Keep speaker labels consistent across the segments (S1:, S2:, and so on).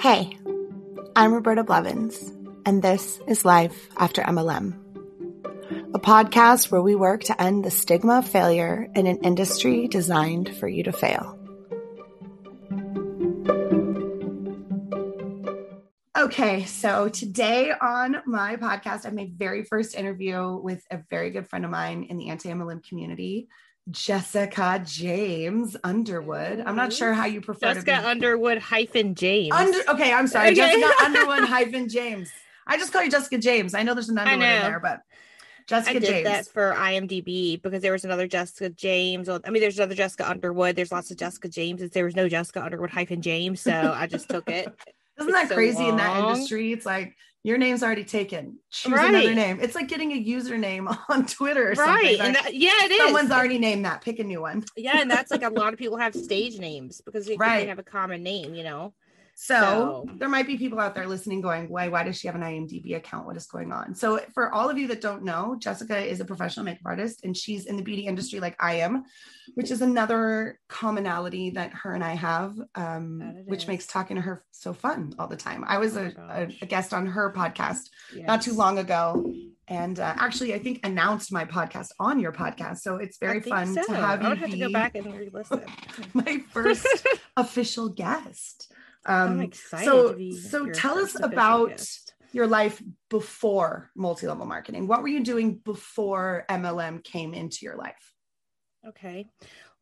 S1: Hey, I'm Roberta Blevins, and this is Life After MLM, a podcast where we work to end the stigma of failure in an industry designed for you to fail. Okay, so today on my podcast, I have my very first interview with a very good friend of mine in the anti MLM community, Jessica James Underwood. I'm not mm-hmm. sure how you prefer
S2: Jessica
S1: to be.
S2: Underwood hyphen James.
S1: Under, okay, I'm sorry,
S2: Okay.
S1: Jessica Underwood hyphen James. I just call you Jessica James. I know there's an Underwood in there, but
S2: I
S1: Jessica
S2: did
S1: James.
S2: that for IMDb because there was another Jessica James. I mean, there's another Jessica Underwood. There's lots of Jessica Jameses. There was no Jessica Underwood hyphen James, so I just took it.
S1: Isn't that
S2: so
S1: crazy in that industry? It's like your name's already taken. Choose another name. It's like getting a username on Twitter or
S2: right,
S1: Like,
S2: that, yeah, it is.
S1: someone's already named that. Pick a new one.
S2: yeah, and that's like a lot of people have stage names because they,
S1: Right.
S2: they have a common name, you know.
S1: So,
S2: So-
S1: there might be people out there listening going, why, why does she have an IMDb account? What is going on? So for all of you that don't know, Jessica is a professional makeup artist and she's in the beauty industry like I am, which is another commonality that her and I have, um, which
S2: is.
S1: makes talking to her so fun all the time. I was
S2: Oh
S1: a, a, a guest on her podcast not too long ago. And uh, actually, I think announced my podcast on your podcast. So it's very fun to have
S2: I
S1: you
S2: have
S1: be
S2: to go back and re-listen.
S1: my first official guest.
S2: I'm
S1: Um,
S2: excited.
S1: so, so tell us about
S2: guest.
S1: your life before multi-level marketing. What were you doing before MLM came into your life?
S2: Okay.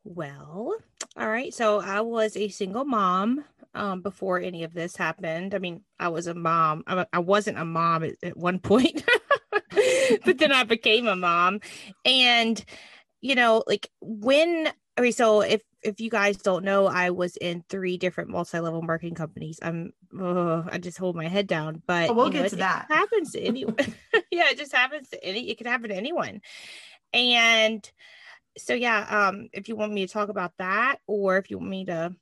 S2: Well, all right. So I was a single mom um, before any of this happened. I mean, I was a mom. I, I wasn't a mom at, at one point, but then I became a mom. And, you know, like when, okay, so if, if you guys don't know, I was in three different multi-level marketing companies. I'm, oh, I just hold my head down, but
S1: Oh, we'll
S2: know,
S1: get
S2: it-
S1: to
S2: it
S1: that.
S2: happens to anyone. yeah, it just happens to any, it could happen to anyone. And, so yeah um if you want me to talk about that or if you want me to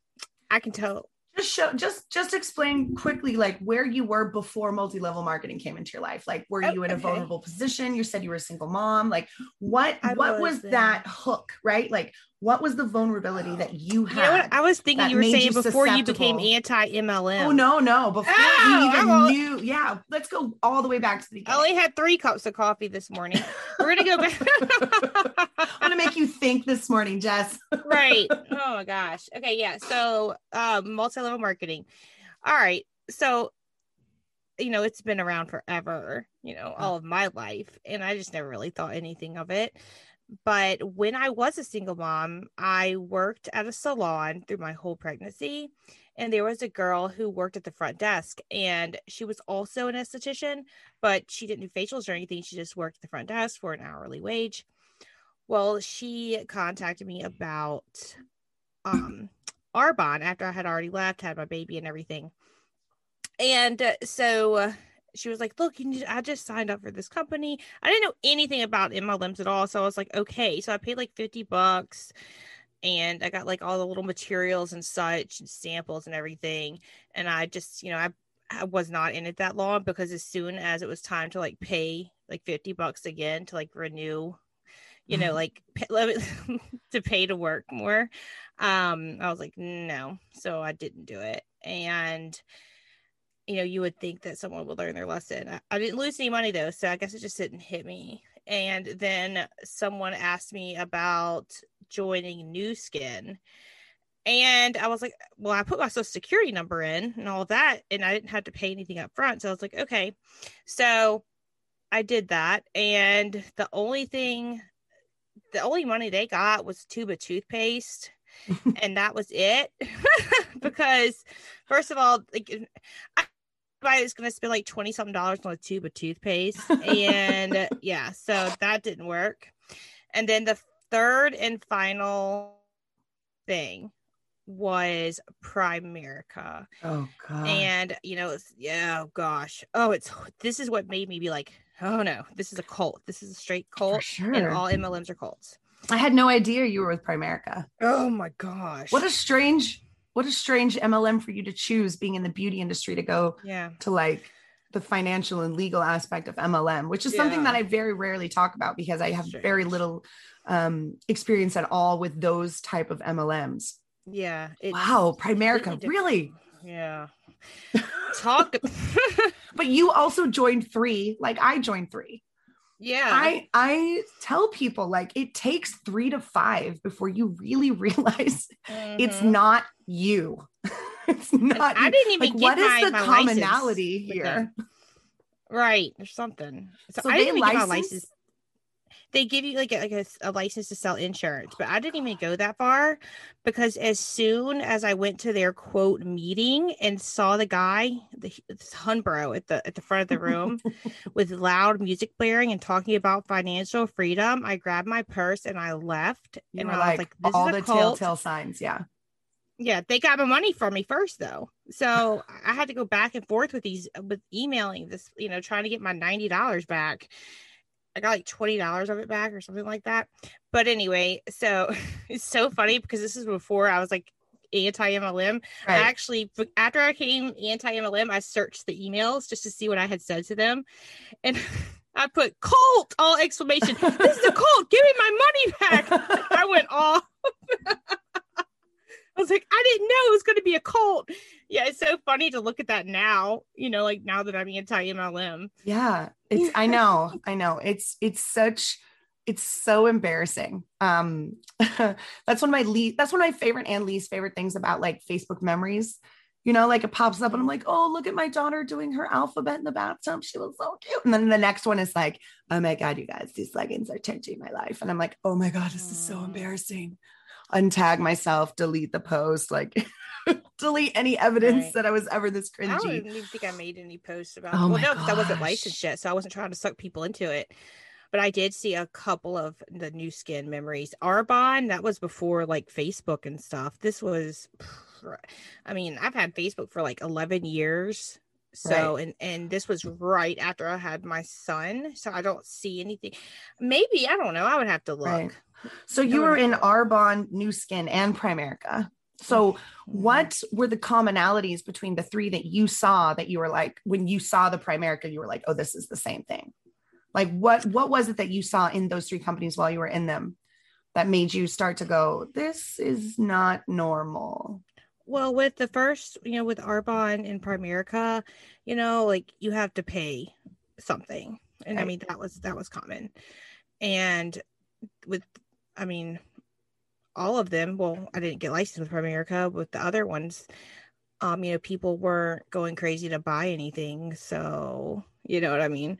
S2: i can tell
S1: Just show, just, just explain quickly, like where you were before multi-level marketing came into your life. Like, were
S2: Oh,
S1: you in a
S2: okay.
S1: vulnerable position? You said you were a single mom. Like, what,
S2: I
S1: what was,
S2: was
S1: that hook? Right? Like, what was the vulnerability that you
S2: you
S1: had?
S2: know what? i was thinking you were saying
S1: you
S2: before you became anti-mlm
S1: Oh no, no! Before
S2: Oh,
S1: we even
S2: I
S1: knew, yeah. Let's go all the way back to the
S2: i only had three cups of coffee this morning. We're gonna go back.
S1: I'm gonna make you think this morning, Jess.
S2: right. Oh my gosh. Okay yeah. So um multi-level marketing. All right. So you know it's been around forever you know all of my life and i just never really thought anything of it but when i was a single mom i worked at a salon through my whole pregnancy and there was a girl who worked at the front desk and she was also an esthetician but she didn't do facials or anything. She just worked at the front desk for an hourly wage. Well she contacted me about um arbonne after i had already left had my baby and everything. And uh, so she was like look you need i just signed up for this company. I didn't know anything about mlms at all so i was like okay. So i paid like 50 bucks and i got like all the little materials and such and samples and everything and i just you know i I was not in it that long because as soon as it was time to like pay like 50 bucks again to like renew you know like pay, to pay to work more um i was like no. So i didn't do it and you know you would think that someone would learn their lesson. I, I didn't lose any money though so i guess it just didn't hit me. And then someone asked me about joining Nu Skin and i was like well i put my social security number in and all that and i didn't have to pay anything up front so i was like okay. So i did that and the only thing the only money they got was a tube of toothpaste and that was it. Because first of all like I was gonna spend like 20 something dollars on a tube of toothpaste. And uh, yeah so that didn't work. And then the third and final thing was primerica.
S1: Oh god.
S2: and you know yeah oh gosh. Oh it's this is what made me be like oh no this is a cult. This is a straight cult
S1: sure.
S2: and all mlms are cults.
S1: I had no idea you were with Primerica.
S2: oh my gosh.
S1: What a strange, what a strange MLM for you to choose being in the beauty industry to go
S2: yeah
S1: to like the financial and legal aspect of MLM, which is something that I very rarely talk about because I have very little um, experience at all with those type of MLMs.
S2: yeah
S1: wow, Primerica, really?
S2: yeah talk.
S1: but you also joined three, like I joined three.
S2: Yeah.
S1: I I tell people like it takes three to five before you really realize mm-hmm. it's not you. it's not.
S2: I didn't even like,
S1: what
S2: is
S1: the commonality here?
S2: Right, there's something. So, so I didn't even license? get my license they give you like a, like a, a, license to sell insurance but i didn't even go that far because as soon as i went to their quote meeting and saw the guy the hunbro at the at the front of the room with loud music blaring and talking about financial freedom i grabbed my purse and i left
S1: you
S2: and
S1: i was like, like all the cult. telltale signs yeah.
S2: Yeah they got my money from me first though. So i had to go back and forth with these with emailing this you know trying to get my $90 back I got like twenty dollars of it back or something like that. But anyway, so it's so funny because this is before I was like anti MLM. Right. I actually after I came anti MLM, I searched the emails just to see what I had said to them, and I put cult all exclamation. this is a cult. Give me my money back. I went off. I was like, I didn't know it was going to be a cult. Yeah, it's so funny to look at that now, you know, like now that I'm anti MLM.
S1: Yeah, it's, I know, I know. It's, it's such, it's so embarrassing. Um, that's one of my least, that's one of my favorite and least favorite things about like Facebook memories. You know, like it pops up and I'm like, oh, look at my daughter doing her alphabet in the bathtub. She was so cute. And then the next one is like, oh my God, you guys, these leggings are changing my life. And I'm like, oh my God, this is so embarrassing untag myself, delete the post, like delete any evidence right. that I was ever this cringy. I
S2: don't even think I made any posts about. Oh well, no, because I wasn't licensed yet, so I wasn't trying to suck people into it. But I did see a couple of the Nu Skin memories. Arbonne, that was before like Facebook and stuff. This was, I mean, I've had Facebook for like eleven years. So right. and and this was right after I had my son, so I don't see anything. Maybe I don't know. I would have to look. Right.
S1: So you were in Arbonne, Nu Skin, and Primerica. So mm-hmm. what were the commonalities between the three that you saw that you were like when you saw the Primerica, you were like, oh, this is the same thing? Like what what was it that you saw in those three companies while you were in them that made you start to go, this is not normal?
S2: Well, with the first, you know, with Arbonne and Primerica, you know, like you have to pay something. And right. I mean that was that was common. And with I mean, all of them. Well, I didn't get licensed with Primerica, but the other ones, um, you know, people weren't going crazy to buy anything. So, you know what I mean?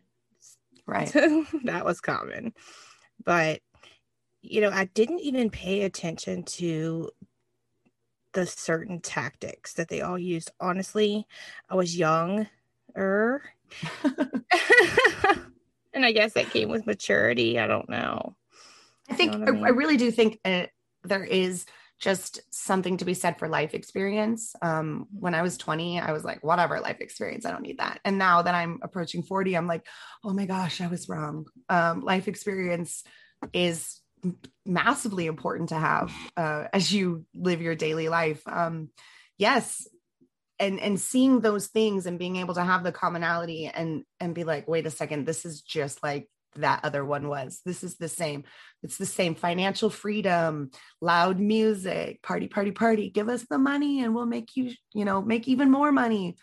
S1: Right.
S2: that was common. But, you know, I didn't even pay attention to the certain tactics that they all used. Honestly, I was young. and I guess that came with maturity. I don't know.
S1: I think you know I, mean? I, really do think there is just something to be said for life experience. Um, when I was 20, I was like, whatever life experience, I don't need that. And now that I'm approaching 40, I'm like, oh my gosh, I was wrong. Um, life experience is massively important to have uh, as you live your daily life. Um, yes, and and seeing those things and being able to have the commonality and and be like, wait a second, this is just like that other one was. This is the same. It's the same financial freedom, loud music, party, party, party. Give us the money and we'll make you, you know, make even more money.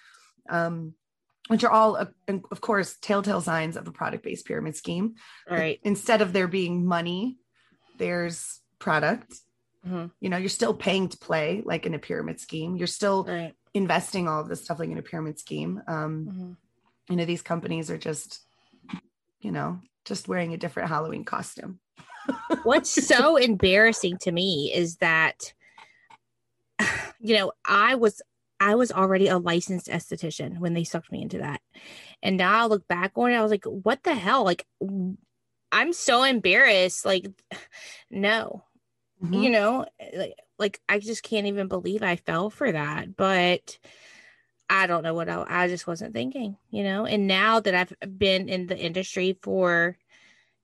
S1: Um, which are all, uh, of course, telltale signs of a product based pyramid scheme.
S2: Right.
S1: Instead of there being money, there's product. Mm-hmm. You know, you're still paying to play like in a pyramid scheme. You're still right. investing all of this stuff like in a pyramid scheme. Um, mm-hmm. You know, these companies are just, you know, just wearing a different Halloween costume.
S2: What's so embarrassing to me is that you know, I was I was already a licensed esthetician when they sucked me into that. And now I look back on it, I was like, what the hell? Like I'm so embarrassed. Like, no. Mm-hmm. You know, like, like I just can't even believe I fell for that. But I don't know what I, I just wasn't thinking, you know. And now that I've been in the industry for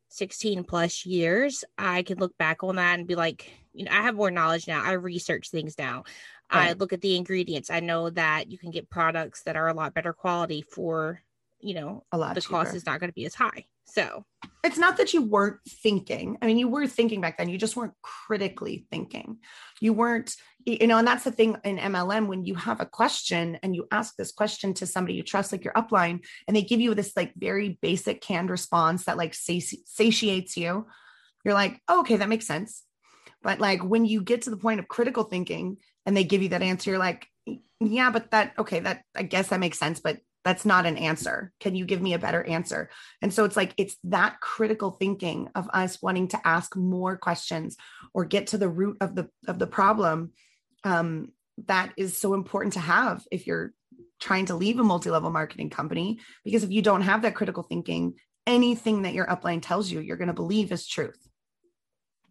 S2: 16 plus years, I can look back on that and be like, you know, I have more knowledge now. I research things now. Right. I look at the ingredients. I know that you can get products that are a lot better quality for, you know,
S1: a lot
S2: the
S1: cheaper.
S2: cost is not going to be as high. So
S1: it's not that you weren't thinking. I mean, you were thinking back then, you just weren't critically thinking. You weren't, you know, and that's the thing in MLM when you have a question and you ask this question to somebody you trust, like your upline, and they give you this like very basic canned response that like sati- satiates you. You're like, oh, okay, that makes sense. But like when you get to the point of critical thinking and they give you that answer, you're like, yeah, but that, okay, that I guess that makes sense, but that's not an answer. Can you give me a better answer? And so it's like, it's that critical thinking of us wanting to ask more questions or get to the root of the, of the problem. Um, that is so important to have if you're trying to leave a multi-level marketing company, because if you don't have that critical thinking, anything that your upline tells you, you're going to believe is truth.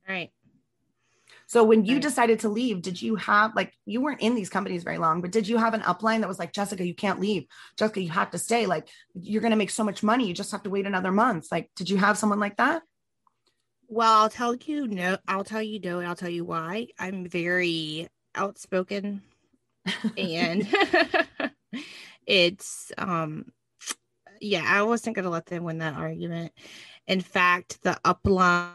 S2: Right.
S1: So when you decided to leave, did you have like you weren't in these companies very long, but did you have an upline that was like, Jessica, you can't leave. Jessica, you have to stay. Like you're gonna make so much money. You just have to wait another month. Like, did you have someone like that?
S2: Well, I'll tell you no, I'll tell you no, and I'll tell you why. I'm very outspoken and it's um yeah, I wasn't gonna let them win that argument. In fact, the upline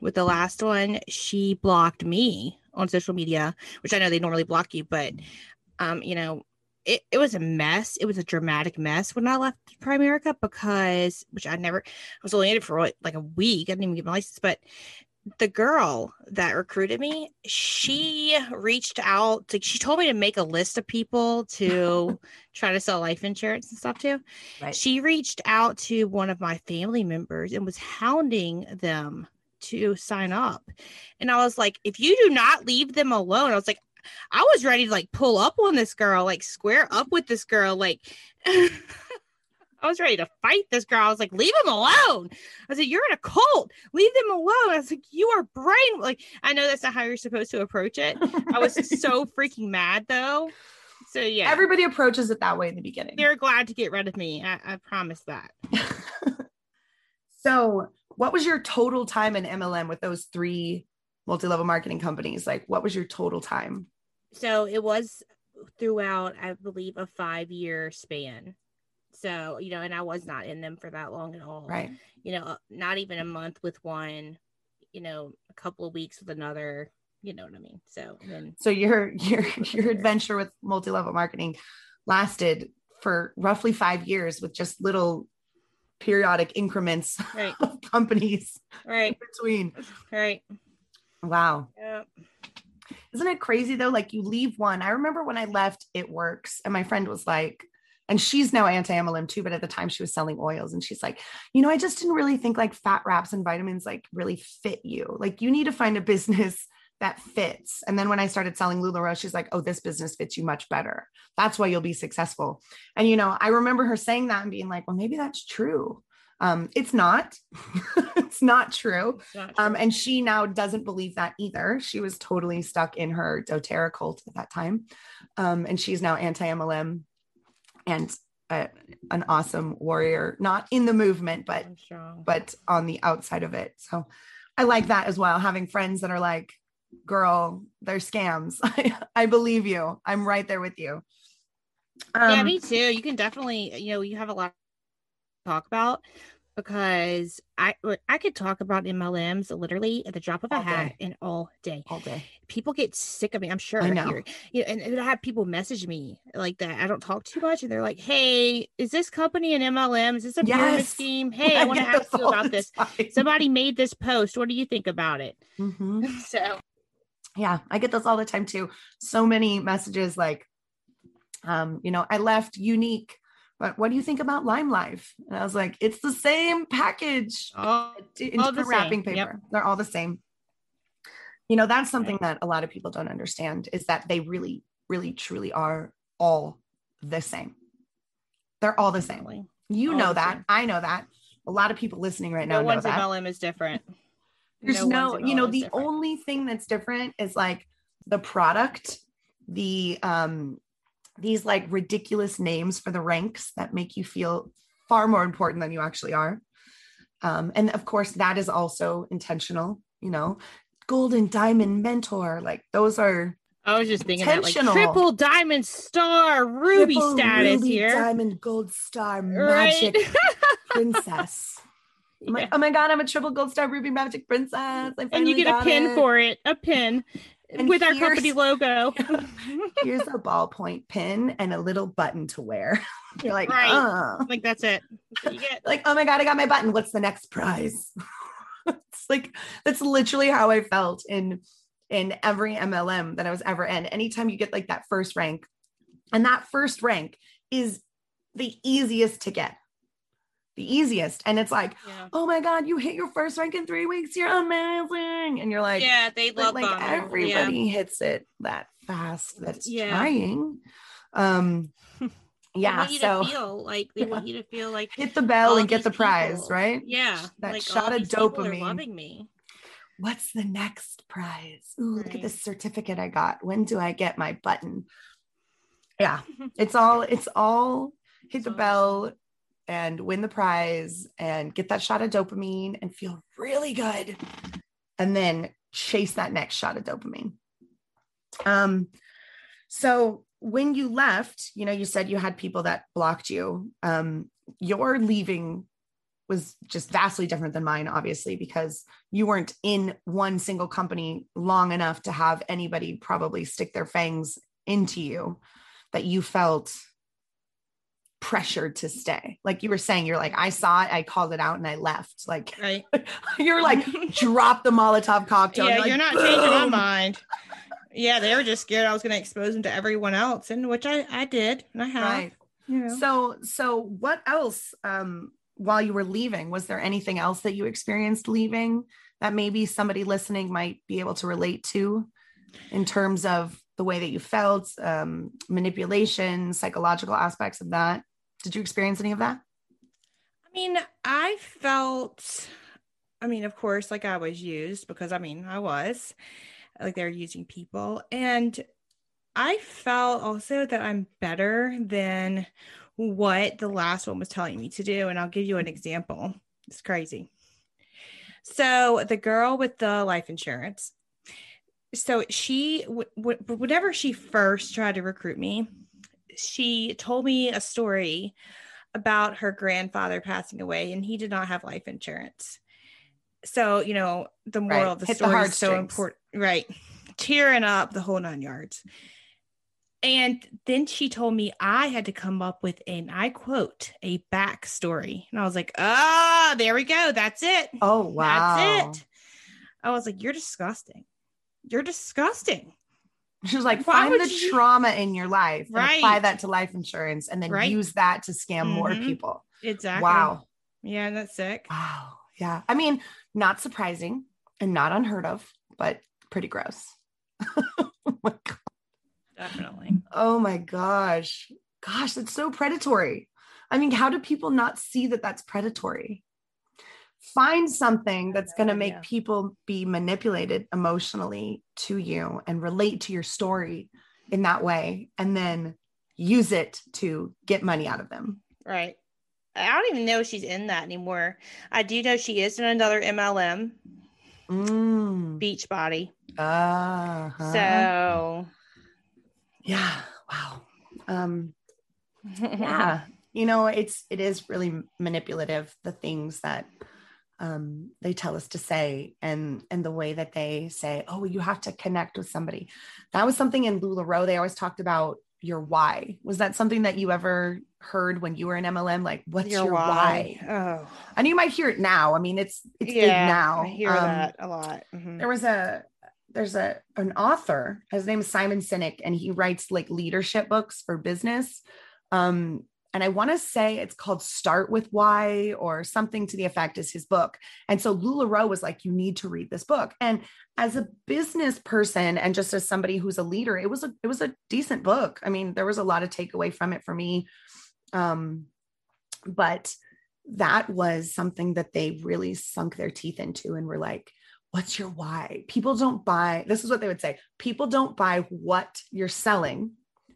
S2: with the last one, she blocked me on social media, which I know they normally block you, but um, you know, it, it was a mess. It was a dramatic mess when I left Primerica because which I never I was only in it for like a week. I didn't even get my license, but the girl that recruited me, she reached out to she told me to make a list of people to try to sell life insurance and stuff to. Right. She reached out to one of my family members and was hounding them to sign up. And I was like, if you do not leave them alone, I was like, I was ready to like pull up on this girl, like square up with this girl. Like, I was ready to fight this girl. I was like, leave him alone. I was like, you're in a cult. Leave them alone. I was like, you are brain. Like, I know that's not how you're supposed to approach it. I was so freaking mad though. So yeah,
S1: everybody approaches it that way in the beginning.
S2: They're glad to get rid of me. I, I promise that.
S1: so what was your total time in MLM with those three multi-level marketing companies? Like what was your total time?
S2: So it was throughout, I believe, a five year span. So, you know, and I was not in them for that long at all.
S1: Right.
S2: You know, uh, not even a month with one, you know, a couple of weeks with another, you know what I mean? So then
S1: So your your your adventure with multi-level marketing lasted for roughly five years with just little periodic increments right. of companies
S2: right
S1: between
S2: right
S1: wow yep. isn't it crazy though like you leave one i remember when i left it works and my friend was like and she's now anti-MLM too, but at the time she was selling oils. And she's like, you know, I just didn't really think like fat wraps and vitamins like really fit you. Like you need to find a business that fits. And then when I started selling LuLaRoe, she's like, oh, this business fits you much better. That's why you'll be successful. And, you know, I remember her saying that and being like, well, maybe that's true. Um, it's not, it's not true. It's not um, and she now doesn't believe that either. She was totally stuck in her doTERRA cult at that time. Um, and she's now anti-MLM and a, an awesome warrior, not in the movement, but, but on the outside of it. So I like that as well. Having friends that are like, girl, they're scams. I, believe you. I'm right there with you.
S2: Um, yeah, me too. You can definitely, you know, you have a lot to talk about because I I could talk about MLMs literally at the drop of a hat and all day.
S1: All day.
S2: People get sick of me. I'm sure.
S1: I know. Here.
S2: You know, and, and I have people message me like that. I don't talk too much, and they're like, "Hey, is this company an MLM? Is this a pyramid yes. scheme? Hey, I, I want to ask you about this. Time. Somebody made this post. What do you think about it?"
S1: Mm-hmm.
S2: So
S1: yeah i get this all the time too so many messages like um you know i left Younique but what do you think about LimeLife and i was like it's the same package.
S2: All,
S1: in all different wrapping paper. Yep. they're all the same. You know that's something right. that a lot of people don't understand is that they really really truly are all the same. They're all the same. You all know that. same. i know that. A lot of people listening right now
S2: no
S1: know that.
S2: MLM is different.
S1: There's no, no you know, the different. only thing that's different is like the product, the um these like ridiculous names for the ranks that make you feel far more important than you actually are. Um, and of course, that is also intentional, you know, golden diamond mentor, like those are
S2: I was just thinking that like triple diamond star ruby triple status ruby here.
S1: Diamond gold star magic. Right? princess. I'm like, oh my god, I'm a triple gold star ruby magic princess. I
S2: and you get a pin
S1: it.
S2: for it, a pin
S1: And
S2: with our company logo.
S1: Here's a ballpoint pin and a little button to wear. You're like,
S2: Right.
S1: oh.
S2: like that's it. That's
S1: like, oh my god, I got my button. What's the next prize? it's like that's literally how I felt in in every MLM that I was ever in. Anytime you get like that first rank, and that first rank is the easiest to get. The easiest. And it's like,
S2: Yeah.
S1: oh my God, you hit your first rank in three weeks. You're amazing. And you're like,
S2: yeah, they love
S1: like
S2: you. Yeah.
S1: everybody hits it that fast that's
S2: Yeah.
S1: trying. Um
S2: They
S1: yeah,
S2: want you
S1: so
S2: to feel like they want you to feel like
S1: hit the bell and get the prize, right?
S2: yeah,
S1: That
S2: like
S1: shot of dopamine.
S2: loving me.
S1: What's the next prize? Ooh, look at
S2: Right.
S1: this certificate I got. When do I get my button? Yeah, it's all it's all hit the bell and win the prize and get that shot of dopamine and feel really good and then chase that next shot of dopamine. Um so when you left you know you said you had people that blocked you. Um your leaving was just vastly different than mine obviously because you weren't in one single company long enough to have anybody probably stick their fangs into you that you felt pressured to stay. Like you were saying, you're like, I saw it, I called it out, and I left. Like
S2: Right.
S1: you're like, drop the Molotov cocktail.
S2: yeah,
S1: like,
S2: you're not changing my mind. Yeah, they were just scared I was going to expose them to everyone else, and which I I did, and I have.
S1: Right.
S2: You know.
S1: So, so what else? Um, while you were leaving, was there anything else that you experienced leaving that maybe somebody listening might be able to relate to, in terms of the way that you felt, um, manipulation, psychological aspects of that? Did you experience any of that?
S2: I mean, I felt, I mean, of course, like I was used because I mean, I was like they're using people. And I felt also that I'm better than what the last one was telling me to do. And I'll give you an example. It's crazy. So the girl with the life insurance, so she, w- w- whenever she first tried to recruit me, she told me a story about her grandfather passing away and he did not have life insurance. So, you know, the moral
S1: Right.
S2: of the
S1: Hit the
S2: story is so important. Right. Tearing up the whole nine yards. And then she told me I had to come up with an, I quote, a backstory. And I was like, ah, there we go. That's it.
S1: Oh wow!
S2: That's it. I was like, you're disgusting. You're disgusting.
S1: She was like,
S2: Why
S1: find the
S2: you-
S1: trauma in your life and apply that to life insurance and then
S2: Right.
S1: use that to scam more
S2: Mhm.
S1: people.
S2: Exactly.
S1: Wow.
S2: Yeah, that's sick.
S1: Wow. Yeah. I mean, not surprising and not unheard of, but pretty gross. oh, my God.
S2: Definitely.
S1: oh my gosh. Gosh, that's so predatory. I mean, how do people not see that that's predatory? Find something that's going to make
S2: idea.
S1: people be manipulated emotionally to you and relate to your story in that way, and then use it to get money out of them.
S2: Right. I don't even know if she's in that anymore. I do know she is in another MLM,
S1: Mm.
S2: Beachbody.
S1: Uh-huh.
S2: So,
S1: yeah. Wow. Um, yeah you know it's it is really manipulative the things that um they tell us to say and and the way that they say oh you have to connect with somebody. That was something in lularoe they always talked about your why. Was that something that you ever heard when you were in mlm like what's your, why?
S2: Oh,
S1: and you might hear it now. I mean it's it's big now.
S2: I hear
S1: Um,
S2: that a lot. Mhm.
S1: there was a there's a an author his name is simon sinek and he writes like leadership books for business. Um and i want to say it's called start with why or something to the effect is his book. And so lularoe was like you need to read this book. And as a business person and just as somebody who's a leader it was a it was a decent book. I mean there was a lot of takeaway from it for me. Um but that was something that they really sunk their teeth into and were like what's your why? People don't buy, this is what they would say people don't buy what you're selling,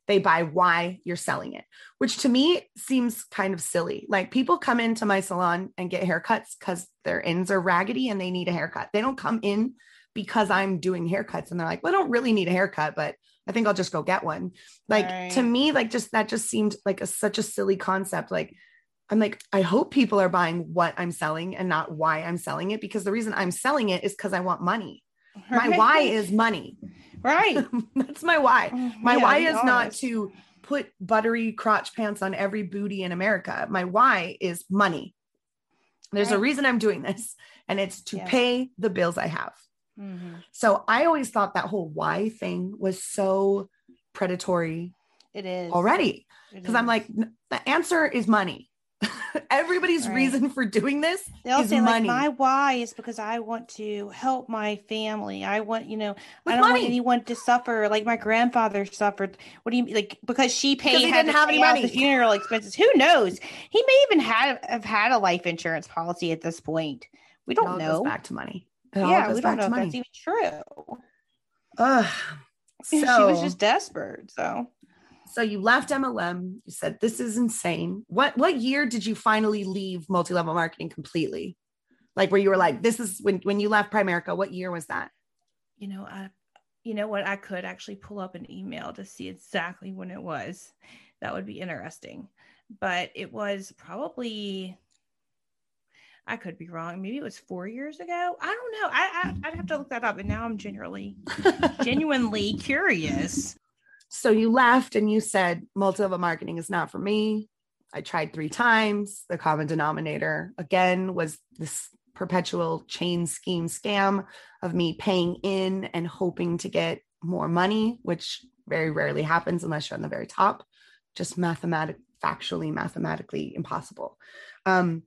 S1: they buy why you're selling it, which to me seems kind of silly. Like people come into my salon and get haircuts because their ends are raggedy and they need a haircut. They don't come in because I'm doing haircuts and they're like, well, I don't really need a haircut, but I think I'll just go get one. Like to me, like just that just seemed like a, such a silly concept. Like, I'm like, I hope people are buying what I'm selling and not why I'm selling it because the reason I'm selling it is because I want money. My why is money.
S2: Right.
S1: That's my why. My
S2: Yeah,
S1: why is not to put buttery crotch pants on every booty in America. My why is money. There's a reason I'm doing this, and it's to
S2: Yeah.
S1: pay the bills I have.
S2: Mhm.
S1: So I always thought that whole why thing was so predatory
S2: It is
S1: already because I'm like, the answer is money. Everybody's
S2: Right.
S1: reason for doing this
S2: They'll
S1: is
S2: say
S1: money.
S2: like my why is because I want to help my family. I want, you know,
S1: With
S2: I don't want anyone to suffer like my grandfather suffered. What do you mean? like because she paid had
S1: didn't have any money.
S2: the funeral expenses. Who knows? He may even have have had a life insurance policy at this point. We
S1: It all
S2: don't
S1: goes
S2: know.
S1: back to money. It
S2: Yeah, we don't know
S1: to
S2: if
S1: money.
S2: that's even true.
S1: Ugh.
S2: she was just desperate. So
S1: So you left MLM. You said this is insane. What what year did you finally leave multi-level marketing completely? Like where you were like, this is when when you left Primerica, what year was that?
S2: you know, I you know what, I could actually pull up an email to see exactly when it was. That would be interesting. But it was probably I could be wrong. Maybe it was four years ago. I don't know. I, I I'd have to look that up. And now I'm genuinely genuinely curious.
S1: So you left and you said multi-level marketing is not for me. I tried three times. The common denominator again was this perpetual chain scheme scam of me paying in and hoping to get more money, which very rarely happens unless you're on the very top. Just mathematic, factually, mathematically impossible. Um,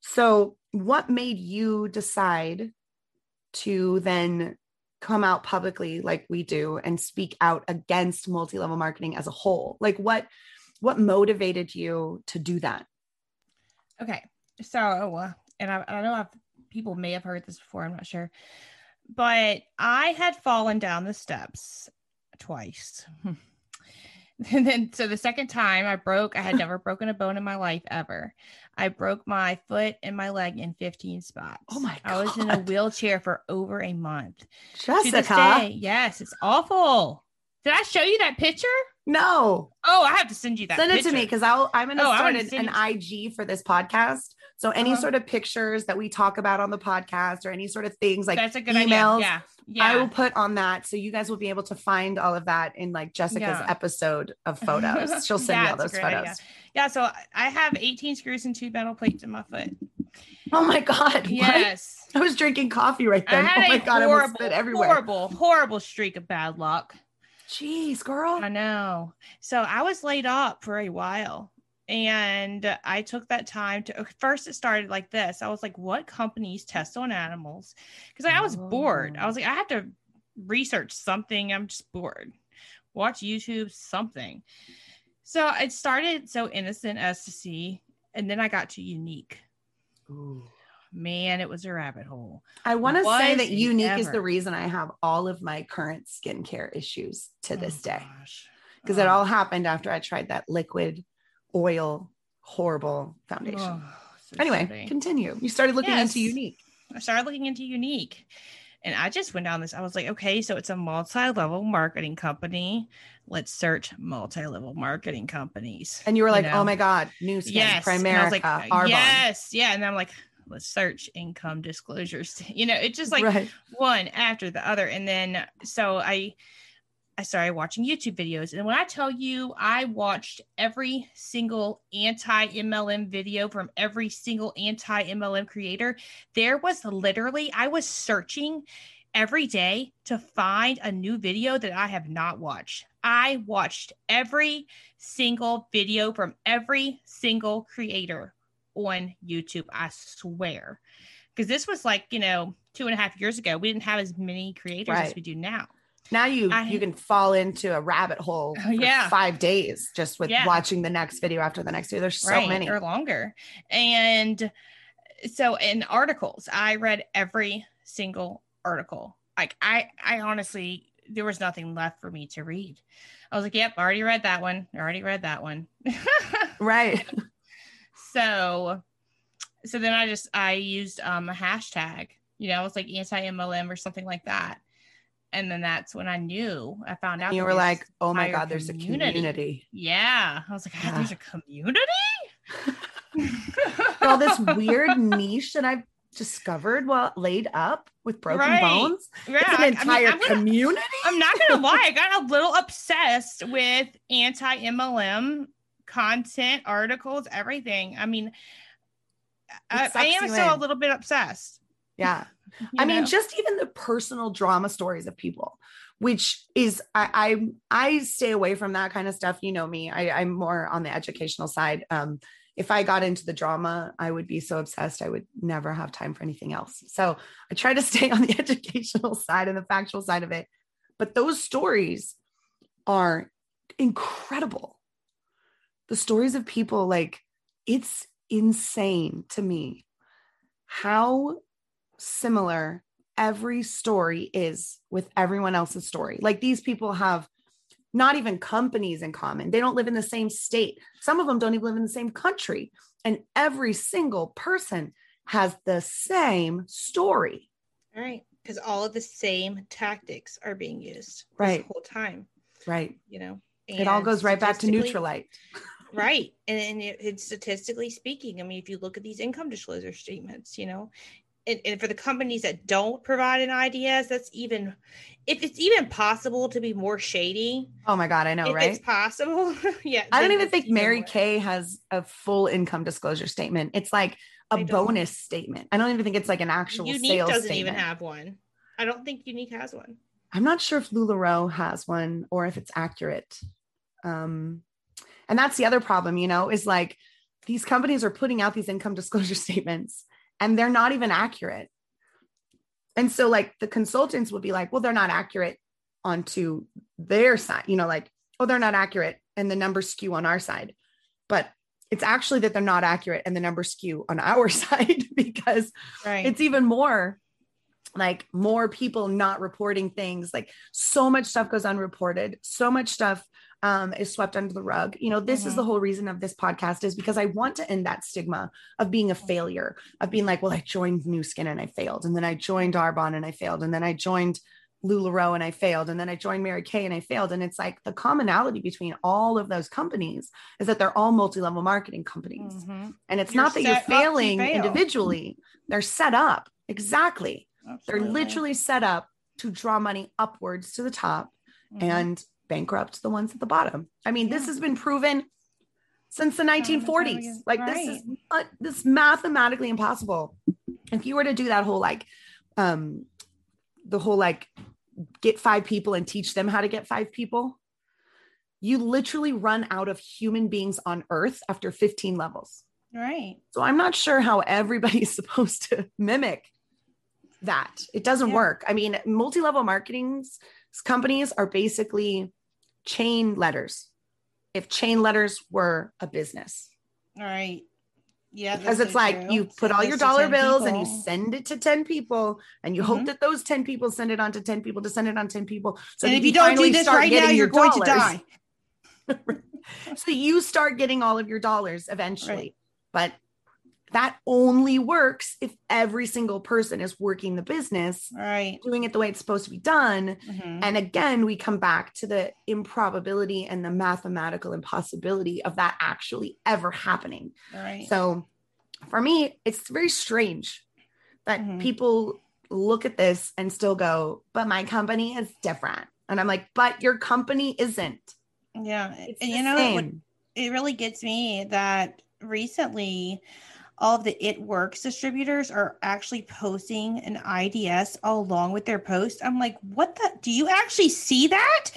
S1: so, what made you decide to then come out publicly like we do and speak out against multi-level marketing as a whole? Like, what what motivated you to do that?
S2: Okay. So, and I, I know I've, people may have heard this before, I'm not sure, but I had fallen down the steps twice. and then, so the second time I broke, I had never broken a bone in my life ever. I broke my foot and my leg in 15 spots.
S1: Oh my
S2: I was in a wheelchair for over a month.
S1: Jessica,
S2: day, yes, it's awful. Did I show you that picture?
S1: no,
S2: Oh, I have to send you that.
S1: send it to me because I'll I'm gonna
S2: Oh,
S1: start an, an IG for this podcast. So any
S2: Uh-huh.
S1: sort of pictures that we talk about on the podcast or any sort of things like
S2: That's a good
S1: emails,
S2: idea. Yeah.
S1: I will put on that so you guys will be able to find all of that in like Jessica's
S2: Yeah.
S1: episode of photos. She'll send
S2: Yeah,
S1: you all those photos.
S2: idea. Yeah, so I- have 18 screws and two metal plates in my foot.
S1: Oh my god! what?
S2: Yes.
S1: I was drinking coffee right then. Oh my god! I almost spit everywhere.
S2: horrible, horrible streak of bad luck.
S1: Jeez, girl.
S2: I know. So I was laid up for a while. And I took that time to first it started like this. I was like, what companies test on animals? Because I was bored. I was like, oh. I have to research something. I'm just bored. Watch YouTube, something. So it started so innocent as to see. And then I got to Younique.
S1: Ooh.
S2: Man, it was a rabbit hole.
S1: I want to say that Younique is the reason I have all of my current skincare issues to oh this
S2: Oh,
S1: day
S2: gosh.
S1: because it
S2: Oh.
S1: all happened after I tried that liquid oil horrible foundation.
S2: Oh, so
S1: anyway, continue. You started looking
S2: Yes.
S1: into Younique.
S2: I started looking into Younique. And I just went down this. I was like, okay, so it's a multi-level marketing company. Let's search multi-level marketing companies.
S1: And you were
S2: You
S1: like, oh
S2: know?
S1: oh my God, Nu Skin,
S2: yes. And I
S1: Primerica,
S2: was like,
S1: Arbonne.
S2: yes, yeah. And I'm like, let's search income disclosures. You know, it's just like
S1: right.
S2: one after the other. And then so I I started watching YouTube videos. And when I tell you I watched every single anti-MLM video from every single anti-MLM creator, there was literally I was searching every day to find a new video that I have not watched. I watched every single video from every single creator on YouTube. I swear. Because this was like, you know, two and a half years ago. We didn't have as many creators as we do now.
S1: Now you
S2: I-
S1: you can fall into a rabbit hole
S2: Oh,
S1: for
S2: yeah.
S1: five days just with
S2: Yeah.
S1: watching the next video after the next video. There's so
S2: right,
S1: many.
S2: or longer. And so in articles, I read every single article. Like I I honestly there was nothing left for me to read. I was like, yep, I already read that one. I already read that one.
S1: Right.
S2: so so then I just I used um a hashtag, you know, it's like anti-MLM or something like that. And then that's when I knew I found out
S1: you were like, oh my God, there's a
S2: community.
S1: community.
S2: Yeah. I was like, "Ah, there's a community?
S1: all this weird niche that I've discovered while laid up with broken
S2: Right.
S1: bones.
S2: Yeah,
S1: It's an
S2: I- I mean,
S1: entire
S2: I'm gonna-
S1: community.
S2: I'm not gonna lie, I got a little obsessed with anti MLM content, articles, everything. I mean, I, I am still a little bit obsessed.
S1: Yeah.
S2: You
S1: I mean,
S2: know?
S1: just even the personal drama stories of people, which is I I, I stay away from that kind of stuff. You know me. I, I'm more on the educational side. Um, if I got into the drama, I would be so obsessed I would never have time for anything else. So I try to stay on the educational side and the factual side of it. But those stories are incredible. The stories of people, like, it's insane to me how similar every story is with everyone else's story. Like these people have not even companies in common. They don't live in the same state. Some of them don't even live in the same country. And every single person has the same story.
S2: All right, because all of the same tactics are being used
S1: Right.
S2: this whole time.
S1: Right.
S2: You know,
S1: it all goes right back to Nutrilite.
S2: right and, and it, it's statistically speaking i mean if you look at these income disclosure statements you know and, and for the companies that don't provide an IDS, that's even if it's even possible to be more shady.
S1: Oh my God, I know, right?
S2: it's possible, yeah.
S1: I don't even think Mary
S2: worse.
S1: Kay has a full income disclosure statement. It's like a bonus statement. I don't even think it's like an actual
S2: Younique
S1: sales
S2: doesn't
S1: statement.
S2: even have one. I don't think Younique has one.
S1: I'm not sure if LuLaRoe has one or if it's accurate. Um, and that's the other problem, you know, is like these companies are putting out these income disclosure statements and they're not even accurate. And so, like, the consultants would be like, well, they're not accurate onto their side, you know, like, oh, they're not accurate and the numbers skew on our side. But it's actually that they're not accurate and the numbers skew on our side because
S2: Right.
S1: it's even more like more people not reporting things like so much stuff goes unreported so much stuff um, is swept under the rug you know this is
S2: Mhm.
S1: the whole reason of this podcast is because i want to end that stigma of being a failure of being like well i joined Nu Skin and i failed and then i joined arbonne and i failed and then i joined LuLaRoe and I failed. And then I joined Mary Kay and I failed. And it's like the commonality between all of those companies is that they're all multi-level marketing companies.
S2: Mhm.
S1: And it's
S2: You're
S1: not that you're
S2: set up to
S1: failing
S2: fail.
S1: individually. They're set up. Exactly. They're literally set up to draw money upwards to the top
S2: Mhm.
S1: and bankrupt the ones at the bottom. I mean, this has been proven since the 1940s.
S2: again.
S1: Like this is uh, this mathematically impossible. If you were to do that whole like um the whole like get five people and teach them how to get five people, you literally run out of human beings on earth after 15 levels.
S2: right.
S1: So I'm not sure how everybody's supposed to mimic that. It doesn't
S2: Yeah.
S1: work. I mean, multi-level marketing's companies are basically chain letters. If chain letters were a business,
S2: All right. Yeah.
S1: because it's like
S2: true.
S1: you put
S2: Send
S1: all your dollar
S2: 10
S1: bills and you send it to 10 people and you hope
S2: Mhm.
S1: that those 10 people send it on to 10 people to send it on 10 people. So
S2: and if you don't do this right now, you're
S1: your
S2: going to die.
S1: so you start getting all of your dollars eventually but that only works if every single person is working the business
S2: right
S1: doing it the way it's supposed to be done
S2: Mhm.
S1: and again we come back to the improbability and the mathematical impossibility of that actually ever happening
S2: right
S1: so for me it's very strange that
S2: Mhm.
S1: people look at this and still go but my company is different and i'm like but your company isn't
S2: yeah.
S1: it's
S2: and you know, what-
S1: same.
S2: it really gets me that recently all of the it works distributors are actually posting an ids along with their post i'm like what the do you actually see that?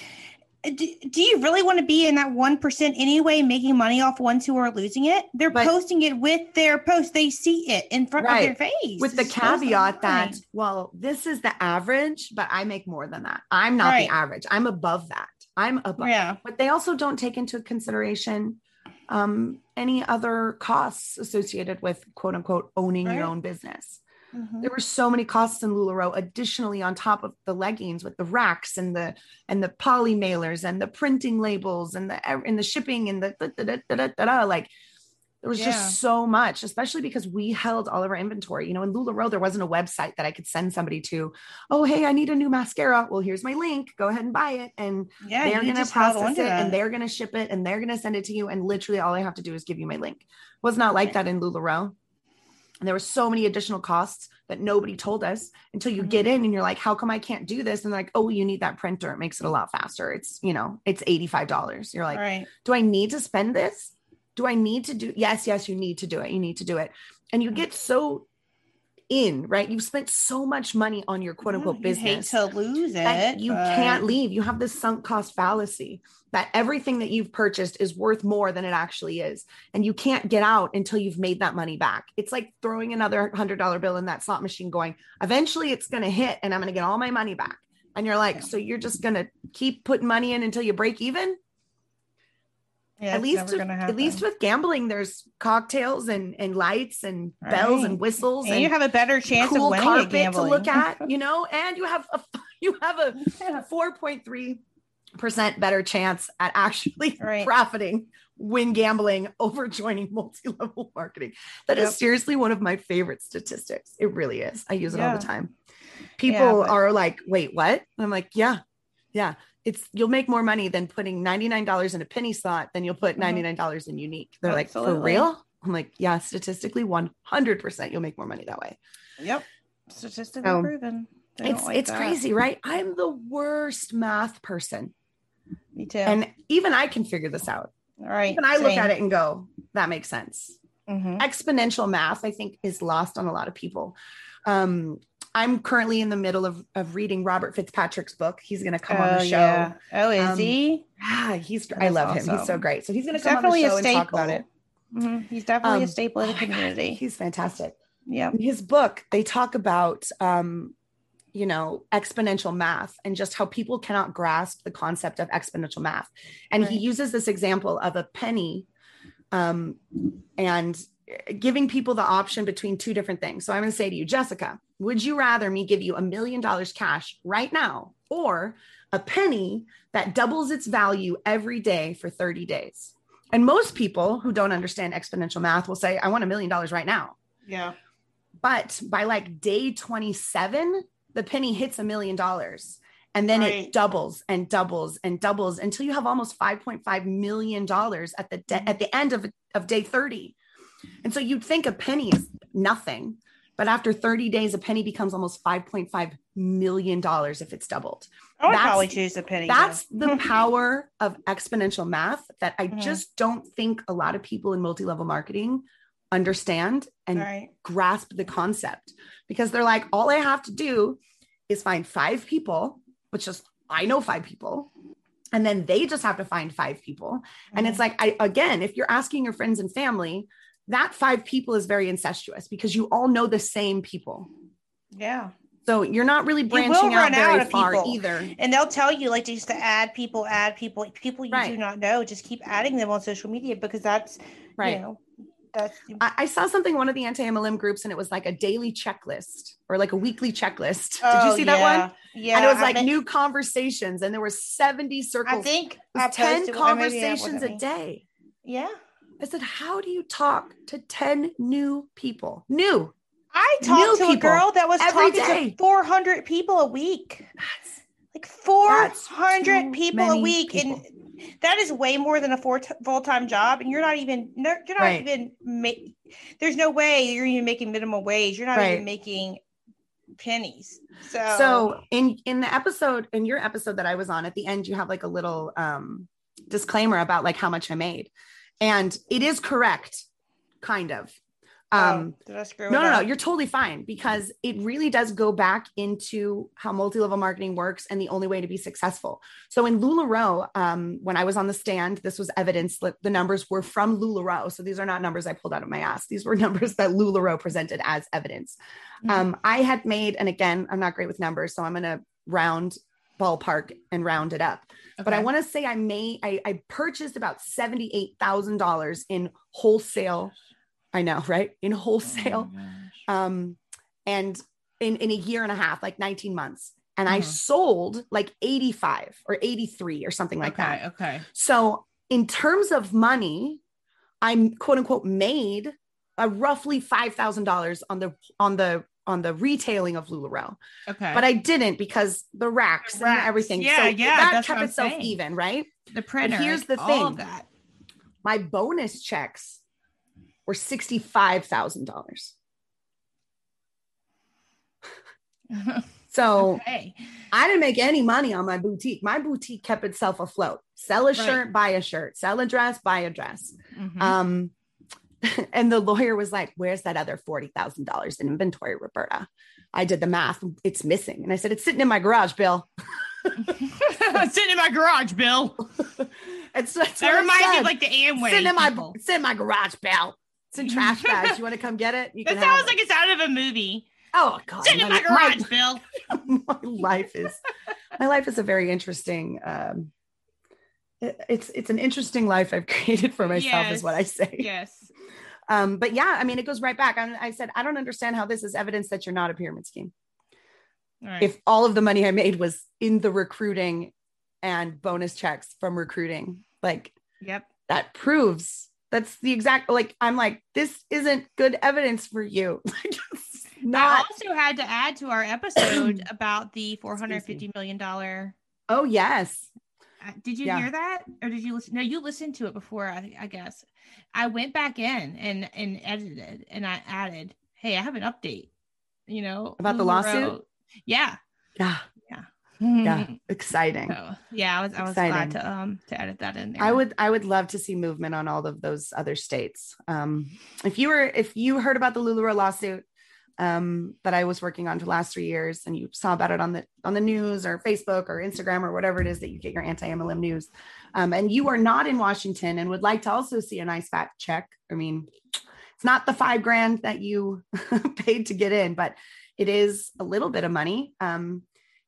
S2: Do, do you really want to be in that 1% anyway making money off ones who are losing it? They're
S1: But-
S2: posting it with their post they see it in front of their face.
S1: With the caveat that well this is the average but i make more than that. I'm not
S2: Right.
S1: the average. I'm above that. I'm above.
S2: Yeah.
S1: But they also don't take into consideration um, any other costs associated with quote unquote owning your own business
S2: Mhm.
S1: there were so many costs in LuLaRoe additionally on top of the leggings with the racks and the and the poly mailers and the printing labels and the and the shipping and the da, da, da, da, da, da, da. like There was
S2: Yeah.
S1: just so much, especially because we held all of our inventory. You know, in LuLaRoe, there wasn't a website that I could send somebody to. Oh, hey, I need a new mascara. Well, here's my link. Go ahead and buy it. And
S3: Yeah,
S1: they're going to process it
S3: that.
S1: and they're going to ship it and they're going to send it to you. And literally, all I have to do is give you my link. Was not like that in LuLaRoe. And there were so many additional costs that nobody told us until you
S3: Mhm.
S1: get in and you're like, how come I can't do this? And they're like, oh, you need that printer. It makes it a lot faster. It's, you know, it's $85. You're like,
S3: right.
S1: do I need to spend this? Do I need to do? Yes, yes, you need to do it. You need to do it. And you get so in, right? You've spent so much money on your quote unquote
S3: Yeah, you hate
S1: business
S3: to lose it.
S1: you
S3: but-
S1: can't leave. You have this sunk cost fallacy that everything that you've purchased is worth more than it actually is. And you can't get out until you've made that money back. It's like throwing another hundred dollar bill in that slot machine going, eventually it's going to hit and I'm going to get all my money back. And you're like,
S3: Yeah.
S1: so you're just going to keep putting money in until you break even?
S3: Yeah,
S1: at least with, at least with gambling, there's cocktails and, and lights and bells and whistles
S3: and
S1: and,
S3: you have a better chance
S1: cool
S3: of winning
S1: carpet
S3: at
S1: to look at, you know, and you have a you have a 4.3% better chance at actually
S3: Right.
S1: profiting when gambling over joining multi-level marketing. That is
S3: Yep.
S1: seriously one of my favorite statistics. It really is. I use it all the time. People
S3: but-
S1: are like, wait, what? And I'm like, yeah, yeah. It's you'll make more money than putting $99 in a penny slot than you'll put
S3: Mhm.
S1: $99 in Younique. They're like, for real? I'm like, yeah, statistically 100% you'll make more money that way.
S3: Yep. Statistically
S1: So,
S3: proven. They
S1: it's
S3: like
S1: it's
S3: that.
S1: crazy, right? I'm the worst math person.
S3: Me too.
S1: And even I can figure this out.
S3: All right.
S1: Even I look at it and go, that makes sense.
S3: hmm
S1: Exponential math, I think, is lost on a lot of people. Um, I'm currently in the middle of, of reading Robert FitzPatrick's book. He's going to come on the show.
S3: Yeah. Oh, is
S1: Um,
S3: he?
S1: Yeah, he's. I love him. He's so great. So he's going to come on the
S3: definitely a
S1: show and talk
S3: staple.
S1: about it.
S3: Mhm. He's definitely
S1: Um,
S3: a staple of
S1: oh
S3: the
S1: God,
S3: community.
S1: he's fantastic.
S3: Yeah.
S1: in his book they talk about um you know exponential math and just how people cannot grasp the concept of exponential math and he uses this example of a penny um and giving people the option between two different things so i'm going to say to you jessica would you rather me give you a million dollars cash right now or a penny that doubles its value every day for 30 days and most people who don't understand exponential math will say i want a million dollars right now
S3: Yeah.
S1: but by like day 27, the penny hits a million dollars. And then
S3: Right.
S1: it doubles and doubles and doubles until you have almost 5.5 million dollars at the de-
S3: Mhm.
S1: at the end of, of day 30. And so you'd think a penny is nothing, but after 30 days, a penny becomes almost 5.5 million dollars if it's doubled.
S3: I would
S1: That's-
S3: probably choose the penny.
S1: That's
S3: though.
S1: the power of exponential math that I
S3: Mhm.
S1: just don't think a lot of people in multi-level marketing understand and
S3: right.
S1: grasp the concept because they're like, all I have to do is find five people, which is I know five people, and then they just have to find five people. And
S3: Mm-hmm.
S1: it's like, I again, if you're asking your friends and family, that five people is very incestuous because you all know the same people.
S3: yeah.
S1: So you're not really branching out very
S3: out
S1: far
S3: people.
S1: either.
S3: And they'll tell you like just to add people, add people, people you
S1: Right.
S3: do not know. Just keep adding them on social media because that's
S1: Right.
S3: You know, that's
S1: I, I saw something one of the anti-MLM groups, and it was like a daily checklist or like a weekly checklist. Did you
S3: Oh,
S1: see that one?
S3: Yeah.
S1: and it was like new conversations, and there were 70 circles.
S3: I think I
S1: 10
S3: posted one, maybe that
S1: conversations a day.
S3: Yeah.
S1: I said, How do you talk to 10 new people? New.
S3: I
S1: New
S3: talked to a girl that was talking
S1: day.
S3: to 400 people a week.
S1: That's
S3: Like 400
S1: too
S3: people a week.
S1: people.
S3: And that is way more than a full full-time job. And you're not even, you're not
S1: Right.
S3: even, ma- there's no way you're even making minimum wage. You're not
S1: Right.
S3: even making pennies. So,
S1: so in in the episode, in your episode that I was on, at the end, you have like a little um disclaimer about like how much I made. And it is correct, kind of. Um
S3: oh, did I screw
S1: no, no, no, you're totally fine because it really does go back into how multi-level marketing works and the only way to be successful. So in LuLaRoe, um, when I was on the stand, this was evidence that the numbers were from LuLaRoe. So these are not numbers I pulled out of my ass. These were numbers that LuLaRoe presented as evidence.
S3: Mhm.
S1: Um, I had made, and again, I'm not great with numbers, so I'm going to round ballpark and round it up. But I want to say I may I, I purchased about $78,000 in wholesale. I know, right? In wholesale
S2: Oh
S1: um and in in a year and a half like 19 months and i
S2: Mhm.
S1: sold like 85 or 83 or something like
S2: okay,
S1: that
S2: okay.
S1: so in terms of money I'm quote unquote made a roughly five thousand dollars on the on the on the retailing of LuLaRoe,
S2: Okay.
S1: but I didn't because the racks,
S2: The racks.
S1: and everything.
S2: Yeah,
S1: so
S2: yeah,
S1: that
S2: that's
S1: kept itself
S2: saying.
S1: even, right?
S2: the printer.
S1: here's
S2: like,
S1: the
S2: all
S1: thing.
S2: that.
S1: My bonus checks were sixty five thousand dollars. So
S2: okay.
S1: I didn't make any money on my boutique. My boutique kept itself afloat. Sell a
S2: Right.
S1: shirt, buy a shirt. Sell a dress, buy a dress.
S2: Mhm.
S1: Um, and the lawyer was like, "Where's that other forty thousand dollars in inventory, Roberta?" I did the math. It's missing, and I said, "It's sitting in my garage, Bill."
S2: Sitting in my garage, Bill.
S1: It's that's
S2: That reminds me of like the Amway.
S1: sitting in my it's in my garage, Bill. It's in trash bags. You want to come get it? You
S2: That sounds
S1: it.
S2: like it's out of a movie.
S1: oh god,
S2: Sitting in my garage, Bill.
S1: my life is my life is a very interesting um it- it's it's an interesting life I've created for myself is what I say.
S2: Yes.
S1: Um but yeah, I mean it goes right back. I, I said I don't understand how this is evidence that you're not a pyramid scheme.
S2: Right.
S1: If all of the money I made was in the recruiting and bonus checks from recruiting, like
S2: yep.
S1: that proves that's the exact like I'm like this isn't good evidence for you. It's
S2: I also had to add to our episode about the four hundred fifty million dollar.
S1: Oh yes.
S2: Did you
S1: Yeah.
S2: hear that, or did you listen? No, you listened to it before. I, I guess I went back in and and edited, and I added, "Hey, I have an update." You know
S1: About the lawsuit?
S2: wrote- Yeah.
S1: Yeah.
S2: Yeah.
S1: Yeah. Exciting.
S2: So, yeah, I was I was
S1: Exciting.
S2: glad to um to edit that in there.
S1: I would I would love to see movement on all of those other states. Um, if you were if you heard about the LuLaRoe lawsuit um, that I was working on for the last three years, and you saw about it on the on the news or Facebook or Instagram or whatever it is that you get your anti MLM news, um, and you are not in Washington and would like to also see a nice fat check. I mean, it's not the five grand that you paid to get in, but it is a little bit of money. Um,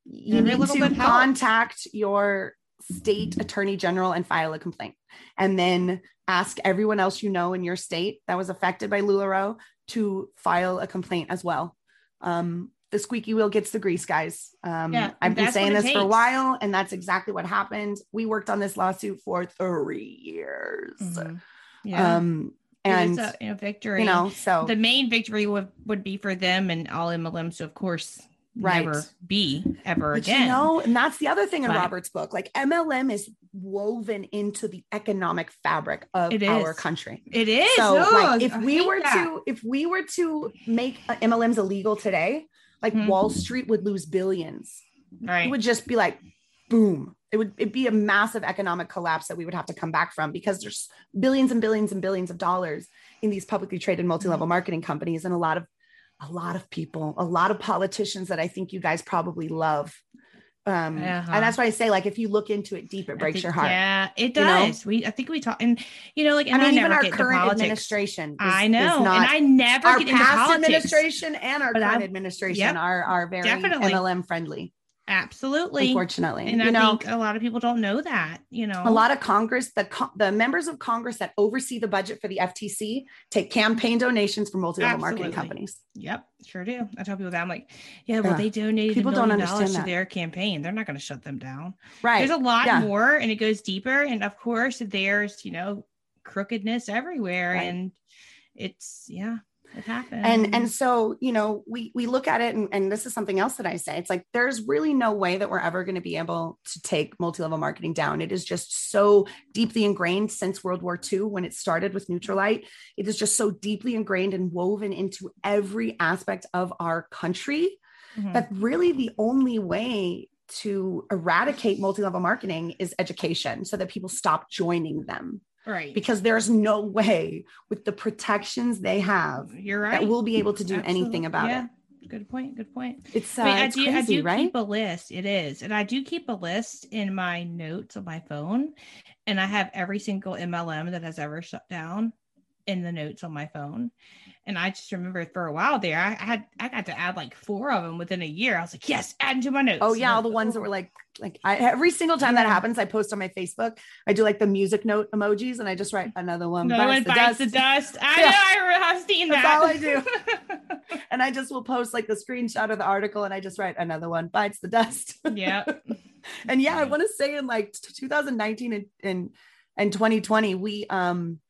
S1: you need to contact your state attorney general and file a complaint and then ask everyone else you know in your state that was affected by LuLaRoe to file a complaint as well. Um, the squeaky wheel gets the grease, guys. Um,
S2: Yeah,
S1: I've been saying this for a while, and that's exactly what happened. We worked on this lawsuit for three years.
S2: Mhm. Yeah.
S1: Um, and
S2: a, a victory.
S1: you know, so
S2: the main victory would, would be for them and all MLMs So of course,
S1: Right.
S2: never be ever
S1: But
S2: again.
S1: you know, and that's the other thing in
S2: But-
S1: Robert's book. Like MLM is woven into the economic fabric of
S2: It
S1: our country.
S2: it is.
S1: So, like, if
S2: I
S1: we were
S2: that.
S1: to, if we were to make uh, MLMs illegal today, like
S2: Mhm.
S1: Wall Street would lose billions.
S2: right,
S1: It would just be like, boom. It would it'd be a massive economic collapse that we would have to come back from because there's billions and billions and billions of dollars in these publicly traded multi-level marketing companies and a lot of a lot of people, a lot of politicians that I think you guys probably love. Um,
S2: Uh-huh.
S1: and that's why I say, like, if you look into it deep, it breaks
S2: think-
S1: your heart.
S2: Yeah, it
S1: you know?
S2: does. We I think we talk and you know like and
S1: I
S2: I,
S1: mean,
S2: never
S1: even our
S2: get into
S1: current administration. is-
S2: I know, and I never
S1: our
S2: get into
S1: past
S2: politics.
S1: administration and our
S2: But
S1: current
S2: I'm-
S1: administration
S2: Yep,
S1: are are very
S2: definitely.
S1: MLM friendly.
S2: Absolutely,
S1: Unfortunately,
S2: and
S1: you
S2: I
S1: know,
S2: think a lot of people don't know that. You know,
S1: a lot of Congress, the the members of Congress that oversee the budget for the FTC take campaign donations from multi-level marketing companies.
S2: Yep, sure do. I tell people that I'm like, yeah, well,
S1: Yeah.
S2: they donated
S1: People don't understand
S2: to
S1: that.
S2: their campaign. They're not going to shut them down.
S1: Right.
S2: There's a lot
S1: Yeah.
S2: more, and it goes deeper. And of course, there's you know crookedness everywhere,
S1: Right.
S2: and it's yeah, it happens.
S1: and and so you know we we look at it and, and this is something else that i say. It's like there's really no way that we're ever going to be able to take multi-level marketing down. It is just so deeply ingrained since world war ii when it started with Nutrilite. It is just so deeply ingrained and woven into every aspect of our country.
S2: Mhm.
S1: that really the only way to eradicate multi-level marketing is education so that people stop joining them
S2: right,
S1: because there's no way with the protections they have
S2: you're right.
S1: that we'll be able to do anything
S2: Absolutely.
S1: about
S2: yeah.
S1: it.
S2: Good point. Good point.
S1: It's, uh,
S2: I, mean, I
S1: it's
S2: do. I do
S1: right?
S2: keep a list. It is, and I do keep a list in my notes on my phone, and I have every single MLM that has ever shut down in the notes on my phone. And I just remember for a while there, I, had I got to add like four of them within a year. I was like, yes, add to my notes.
S1: oh yeah, all the ones that were like, like I, every single time that happens, I post on my Facebook. I do like the music note emojis, and I just write another one.
S2: Another one
S1: bites the
S2: the
S1: dust.
S2: dust. I
S1: Yeah.
S2: know. I have seen
S1: That's
S2: that.
S1: all I do. and I just will post like the screenshot of the article, and I just write another one bites the dust.
S2: yeah.
S1: and yeah, I want to say in like 2019 and, and and 2020, we um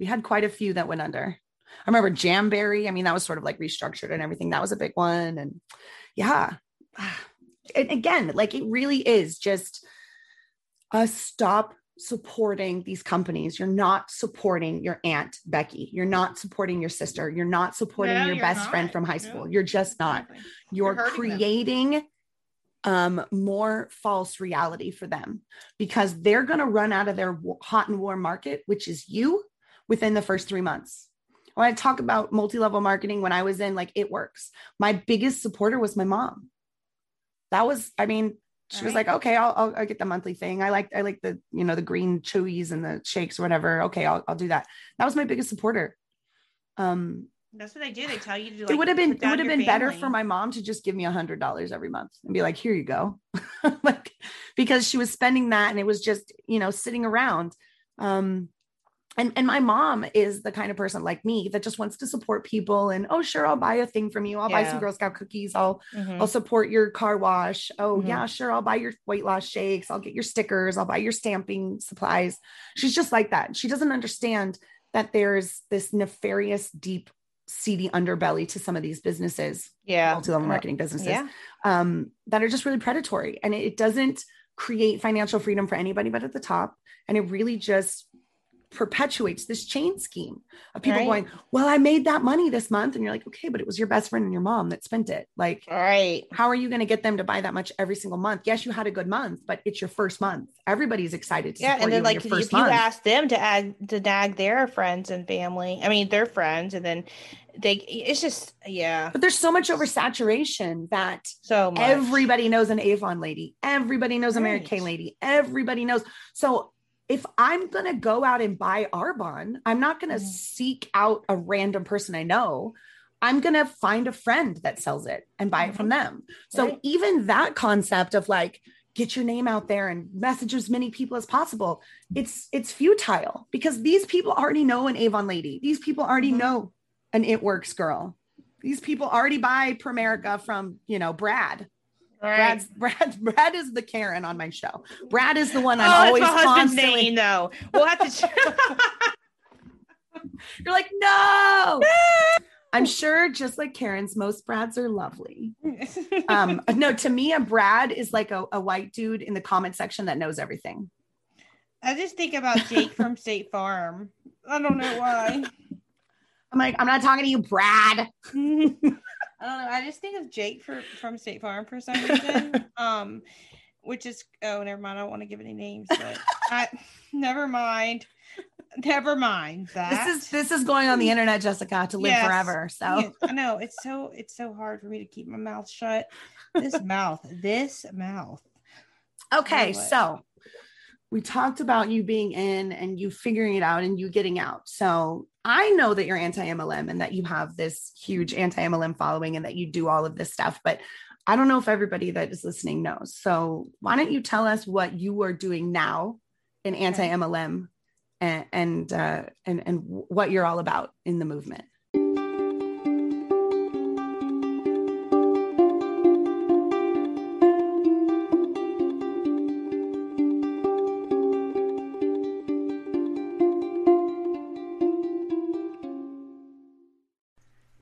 S1: We had quite a few that went under. I remember Jamberry. I mean, that was sort of like restructured and everything. That was a big one. And yeah. And again, like it really is just a stop supporting these companies. You're not supporting your aunt Becky. You're not supporting your sister. You're not supporting
S3: No,
S1: your best
S3: not.
S1: friend from high
S3: No.
S1: school. You're just not. You're,
S3: You're hurting them.
S1: creating um more false reality for them because they're going to run out of their hot and warm market which is you within the first 3 months. When I talk about multi-level marketing when I was in like it works. My biggest supporter was my mom. That was I mean she was
S3: Right.
S1: like, okay, I'll, I'll, I'll get the monthly thing. I like, I like the, you know, the green chewies and the shakes or whatever. Okay. I'll, I'll do that. That was my biggest supporter. Um,
S3: That's what they do. They tell you to.
S1: Do
S3: it
S1: would have been, it would have been better for my mom to just give me a hundred dollars every month and be like, here you go. like, because she was spending that and it was just, you know, sitting around. Um, and, and my mom is the kind of person like me that just wants to support people and oh sure I'll buy a thing from you I'll buy some Girl Scout cookies I'll
S3: Mhm.
S1: I'll support your car wash. Oh,
S3: Mhm.
S1: yeah, sure. I'll buy your weight loss shakes. I'll get your stickers. I'll buy your stamping supplies. She's just like that. She doesn't understand that there's this nefarious, deep, seedy underbelly to some of these businesses,
S3: Yeah.
S1: multi-level
S3: Uh,
S1: marketing businesses,
S3: Yeah.
S1: um, that are just really predatory. And it doesn't create financial freedom for anybody but at the top. And it really just perpetuates this chain scheme of people
S3: Right.
S1: going, Well, I made that money this month. And you're like, okay, but it was your best friend and your mom that spent it. Like,
S3: All right.
S1: how are you going to get them to buy that much every single month? Yes, you had a good month, but it's your first month. Everybody's excited to
S3: Yeah, and then like if you ask them to add to nag their friends and family, I mean their friends, and then they, it's just yeah,
S1: but there's so much oversaturation that
S3: so much.
S1: everybody knows an Avon lady, everybody knows a Mary Kay lady, everybody knows. So if I'm going to go out and buy Arbonne, I'm not going to
S3: Mhm.
S1: seek out a random person I know. I'm going to find a friend that sells it and buy it from them. So
S3: Right.
S1: even that concept of like get your name out there and message as many people as possible, it's it's futile because these people already know an Avon lady. These people already
S3: Mhm.
S1: know an It Works girl. These people already buy Primerica from, you know, Brad.
S3: Right.
S1: Brad's Brad Brad is the Karen on my show. Brad is the one I'm
S3: that's
S1: always
S3: my
S1: constantly.
S3: name though. We'll have to.
S1: You're like, no. I'm sure just like Karen's, most Brads are lovely. Um, no, to me, a Brad is like a, a white dude in the comment section that knows everything.
S3: I just think about Jake from State Farm. I don't know why.
S1: I'm like, I'm not talking to you, Brad.
S3: I don't know. I just think of Jake for from State Farm for some reason. um, which is oh, never mind. I don't want to give any names, but I never mind. Never mind that.
S1: This is this is going on the internet, Jessica, to live
S3: Yes.
S1: forever. So
S3: Yeah, I know it's so it's so hard for me to keep my mouth shut. This mouth, this mouth.
S1: Okay, so we talked about you being in and you figuring it out and you getting out. So I know that you're anti MLM and that you have this huge anti MLM following and that you do all of this stuff, but I don't know if everybody that is listening knows. So why don't you tell us what you are doing now in anti MLM and and, uh, and and what you're all about in the movement?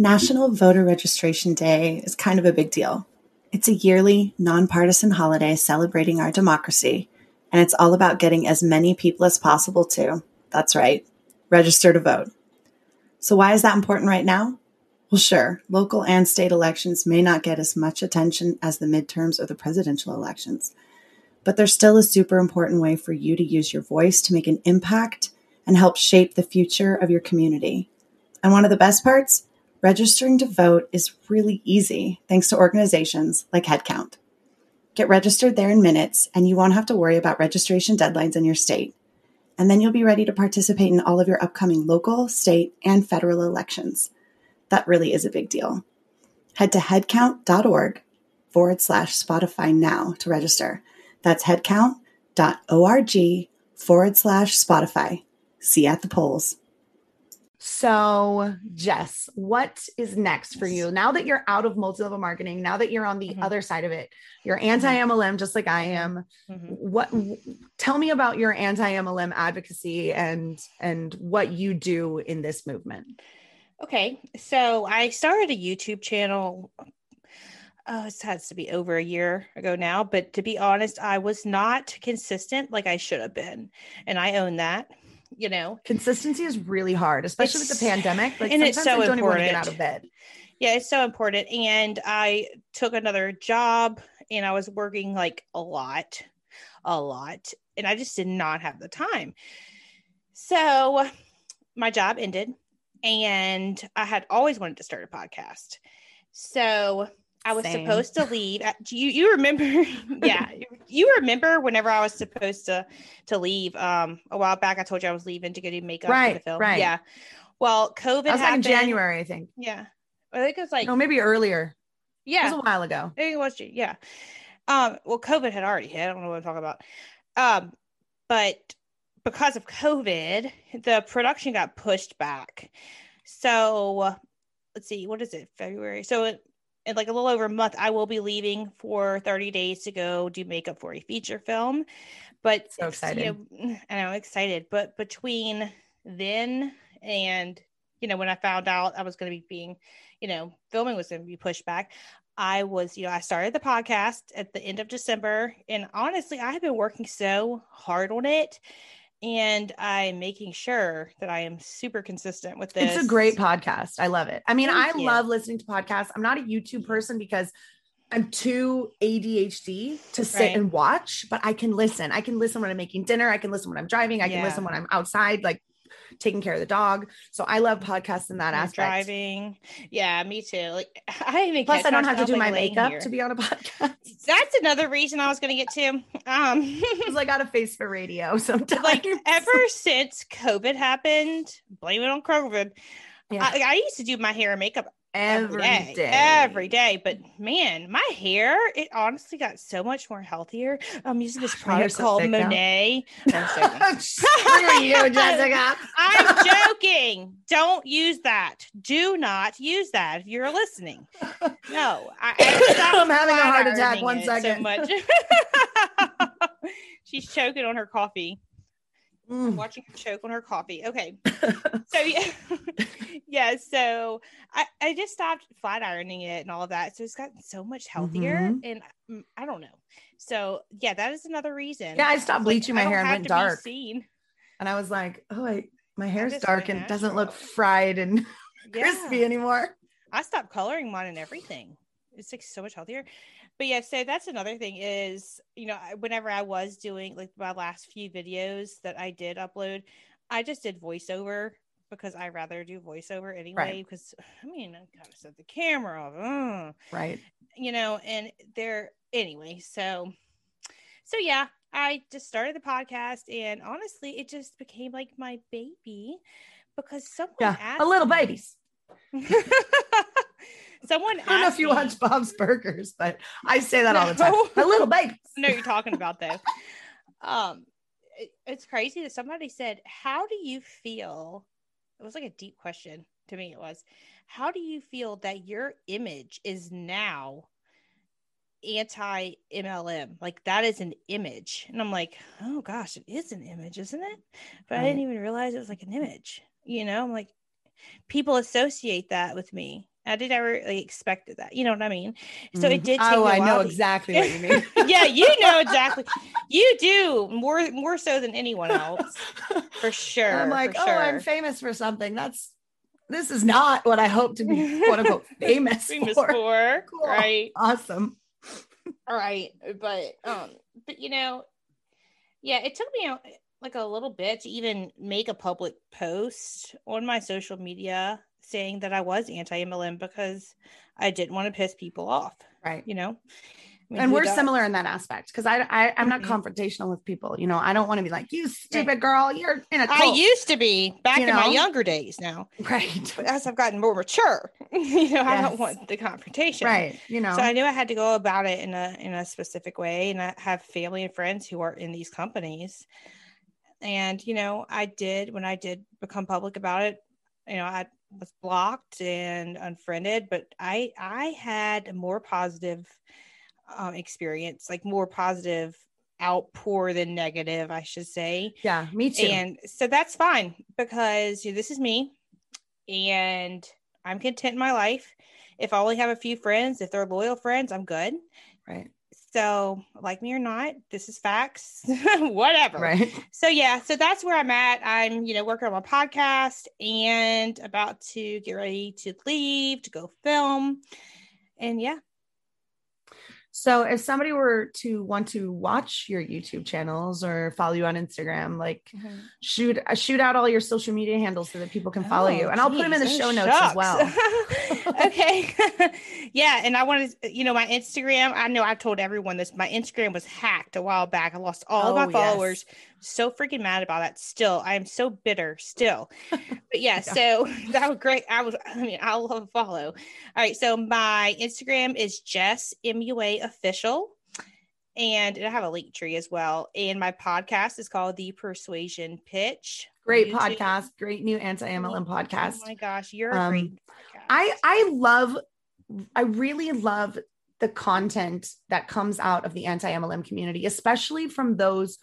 S4: National Voter Registration Day is kind of a big deal. It's a yearly, nonpartisan holiday celebrating our democracy, and it's all about getting as many people as possible to, that's right, register to vote. So, why is that important right now? Well, sure, local and state elections may not get as much attention as the midterms or the presidential elections, but they're still a super important way for you to use your voice to make an impact and help shape the future of your community. And one of the best parts? Registering to vote is really easy thanks to organizations like Headcount. Get registered there in minutes, and you won't have to worry about registration deadlines in your state. And then you'll be ready to participate in all of your upcoming local, state, and federal elections. That really is a big deal. Head to headcount.org forward slash Spotify now to register. That's headcount.org forward slash Spotify. See you at the polls.
S1: So, Jess, what is next for you now that you're out of multi level marketing? Now that you're on the
S2: Mhm.
S1: other side of it, you're anti MLM just like I am.
S2: Mhm.
S1: What tell me about your anti MLM advocacy and and what you do in this movement?
S2: Okay, so I started a YouTube channel. Oh, it has to be over a year ago now, but to be honest, I was not consistent like I should have been, and I own that. You know,
S1: Consistency is really hard, especially with the pandemic. Like
S2: and it's
S1: sometimes
S2: so
S1: I don't even want to get
S2: important.
S1: out of bed.
S2: yeah, it's so important. And I took another job, and I was working like a lot, a lot, and I just did not have the time. So my job ended, and I had always wanted to start a podcast. So I was
S1: Same.
S2: supposed to leave. at- You you remember? yeah, you remember whenever I was supposed to to leave um a while back. I told you I was leaving to go do makeup for the
S1: Right,
S2: film.
S1: right.
S2: Yeah. Well, COVID
S1: That was like in. January, I think.
S2: Yeah, I think it was like
S1: no, maybe earlier.
S2: Yeah, it
S1: was a while ago.
S2: I think it was yeah. Um, well, COVID had already hit. I don't know what I'm talking about. Um, but because of COVID, the production got pushed back. So let's see, what is it? February. So in, in like a little over a month, I will be leaving for 30 days to go do makeup for a feature film. But
S1: So
S2: it's, you know, I know, excited. But between then and you know, when I found out I was going to be being, you know, filming was going to be pushed back, I was, you know, I started the podcast at the end of December. And honestly, I have been working so hard on it. And I'm making sure that I am super consistent with this.
S1: It's a great podcast. I love it. I mean,
S2: Thank
S1: I
S2: you.
S1: love listening to podcasts. I'm not a YouTube person because I'm too ADHD to sit
S2: Right.
S1: and watch, but I can listen. I can listen when I'm making dinner. I can listen when I'm driving. I can listen when I'm outside, like taking care of the dog. So I love podcasts in that
S2: When
S1: aspect.
S2: driving. Yeah, me too. Like I even
S1: Plus, I don't have to do my makeup
S2: here.
S1: to be on a podcast.
S2: That's another reason I was going to get to. Um,
S1: Because I got a face for radio sometimes.
S2: like ever since COVID happened, blame it on COVID.
S1: Yeah.
S2: I, I used to do my hair and makeup
S1: every
S2: day,
S1: day.
S2: every day. But man, my hair it honestly got so much more healthier. I'm using this product
S1: so
S2: called. Monat. I'm.
S1: Screw you, Jessica.
S2: I'm joking. Don't use that. Do not use that if you're listening. No, I,
S1: I'm having a heart attack. One second.
S2: So much. She's choking on her coffee. I'm
S1: Mm.
S2: watching her choke on her coffee. Okay. So yeah. yeah. So I, I just stopped flat ironing it and all of that. So it's gotten so much healthier.
S1: Mhm.
S2: And mm, I don't know. So yeah, that is another reason.
S1: Yeah, I stopped
S2: Like,
S1: bleaching my hair and went dark. And I was like, oh, I, my hair's dark and doesn't look fried and crispy
S2: Yeah.
S1: anymore.
S2: I stopped coloring mine and everything. It's like so much healthier. But yeah, so that's another thing is, you know, whenever I was doing like my last few videos that I did upload, I just did voiceover because I rather do voiceover anyway. Because I mean, I gotta set the camera off, ugh,
S1: Right.
S2: you know, and they're anyway. So, so yeah, I just started the podcast, and honestly, it just became like my baby because someone
S1: Yeah.
S2: asked
S1: A little
S2: me-
S1: babies.
S2: Someone
S1: I don't know if you
S2: me-
S1: watch Bob's Burgers, but I say that all the time. A little babies.
S2: I know you're talking about though. Um, it- it's crazy that somebody said, "How do you feel?" It was like a deep question. to me it was how do you feel that your image is now anti MLM? Like that is an image. And I'm like, oh gosh, it is an image, isn't it? But I didn't even realize it was like an image. You know, I'm like, people associate that with me. I did ever like, expected that. You know what I mean? So it
S1: Mhm.
S2: did. Take
S1: Oh, I know exactly what you mean.
S2: yeah, you know exactly. You do more more so than anyone else, for sure.
S1: I'm like, oh,
S2: sure.
S1: I'm famous for something. That's this is not what I hope to be quote unquote famous,
S2: famous
S1: for.
S2: for,
S1: Cool.
S2: right?
S1: Awesome.
S2: All right, but um, but you know, yeah, it took me like a little bit to even make a public post on my social media saying that I was anti MLM because I didn't want to piss people off.
S1: Right.
S2: You know, I mean,
S1: and we're
S2: does?
S1: similar in that aspect because I, I I'm not
S2: Mhm.
S1: confrontational with people. You know, I don't want to be like, you stupid girl, you're in a
S2: I
S1: cult.
S2: used to be back
S1: You
S2: in my younger days. Now,
S1: right.
S2: but as I've gotten more mature, you know, I don't want the confrontation.
S1: Right. You know.
S2: So I knew I had to go about it in a in a specific way, and I have family and friends who are in these companies. And you know, I did when I did become public about it. You know, I was blocked and unfriended, but I I had a more positive um, experience, like more positive outpour than negative, I should say.
S1: yeah, me too.
S2: And so that's fine because you know, this is me and I'm content in my life. If I only have a few friends, if they're loyal friends, I'm good.
S1: right.
S2: So, like me or not, this is facts, whatever.
S1: Right.
S2: So, yeah, so that's where I'm at. I'm, you know, working on my podcast and about to get ready to leave to go film. And yeah,
S1: So if somebody were to want to watch your YouTube channels or follow you on Instagram, like shoot uh, shoot out all your social media handles so that people can follow you,
S2: Oh,
S1: and I'll put them in the show
S2: Oh,
S1: notes as well.
S2: okay. yeah. And I wanted, you know, my Instagram, I know I told everyone this. My Instagram was hacked a while back. I lost all of
S1: Oh,
S2: my
S1: yes.
S2: So freaking mad about that still. I am so bitter still. But yeah, so that was great. I was, I mean, I love follow. All right. So my Instagram is Jess MUA official. And I have a link tree as well. And my podcast is called The Persuasion Pitch.
S1: Great
S2: YouTube.
S1: podcast, great new anti MLM podcast.
S2: Oh my gosh, you're a
S1: Um,
S2: great podcast.
S1: I I love I really love the content that comes out of the anti MLM community, especially from those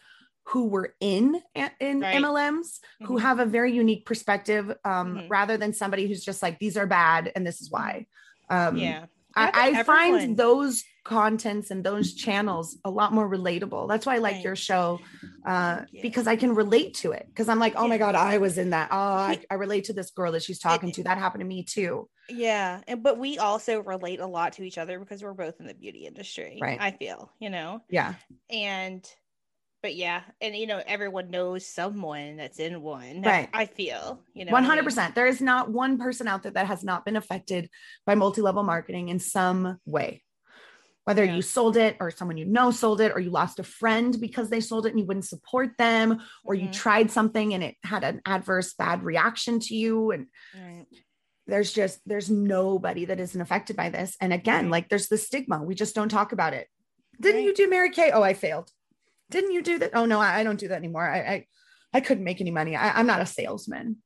S1: who were in in
S2: Right.
S1: MLMs who
S2: Mhm.
S1: have a very unique perspective um,
S2: Mhm.
S1: rather than somebody who's just like these are bad and this is why. Um,
S2: yeah. I
S1: I,
S2: think
S1: I
S2: everyone-
S1: find those contents and those channels a lot more relatable. That's why I like
S2: Right.
S1: your show uh,
S2: Yeah.
S1: because I can relate to it. Because I'm like, oh my god, I was in that. Oh, I, I relate to this girl that she's talking
S2: It-
S1: to. That happened to me too.
S2: Yeah. And but we also relate a lot to each other because we're both in the beauty industry.
S1: Right.
S2: I feel, you know.
S1: Yeah,
S2: And but yeah, and you know, everyone knows someone that's in one.
S1: Right.
S2: I feel, you know.
S1: one
S2: what I
S1: hundred
S2: mean?
S1: There is not one person out there that has not been affected by multi-level marketing in some way. Whether
S2: Yeah.
S1: you sold it or someone you know sold it, or you lost a friend because they sold it and you wouldn't support them, or you
S2: Mhm.
S1: tried something and it had an adverse bad reaction to you, and
S2: Right.
S1: there's just there's nobody that isn't affected by this and again
S2: Right.
S1: like there's the stigma we just don't talk about it didn't
S2: Right.
S1: you do mary kay oh i failed didn't you do that? Oh no i, I don't do that anymore. I i, I couldn't make any money. I, i'm not a salesman.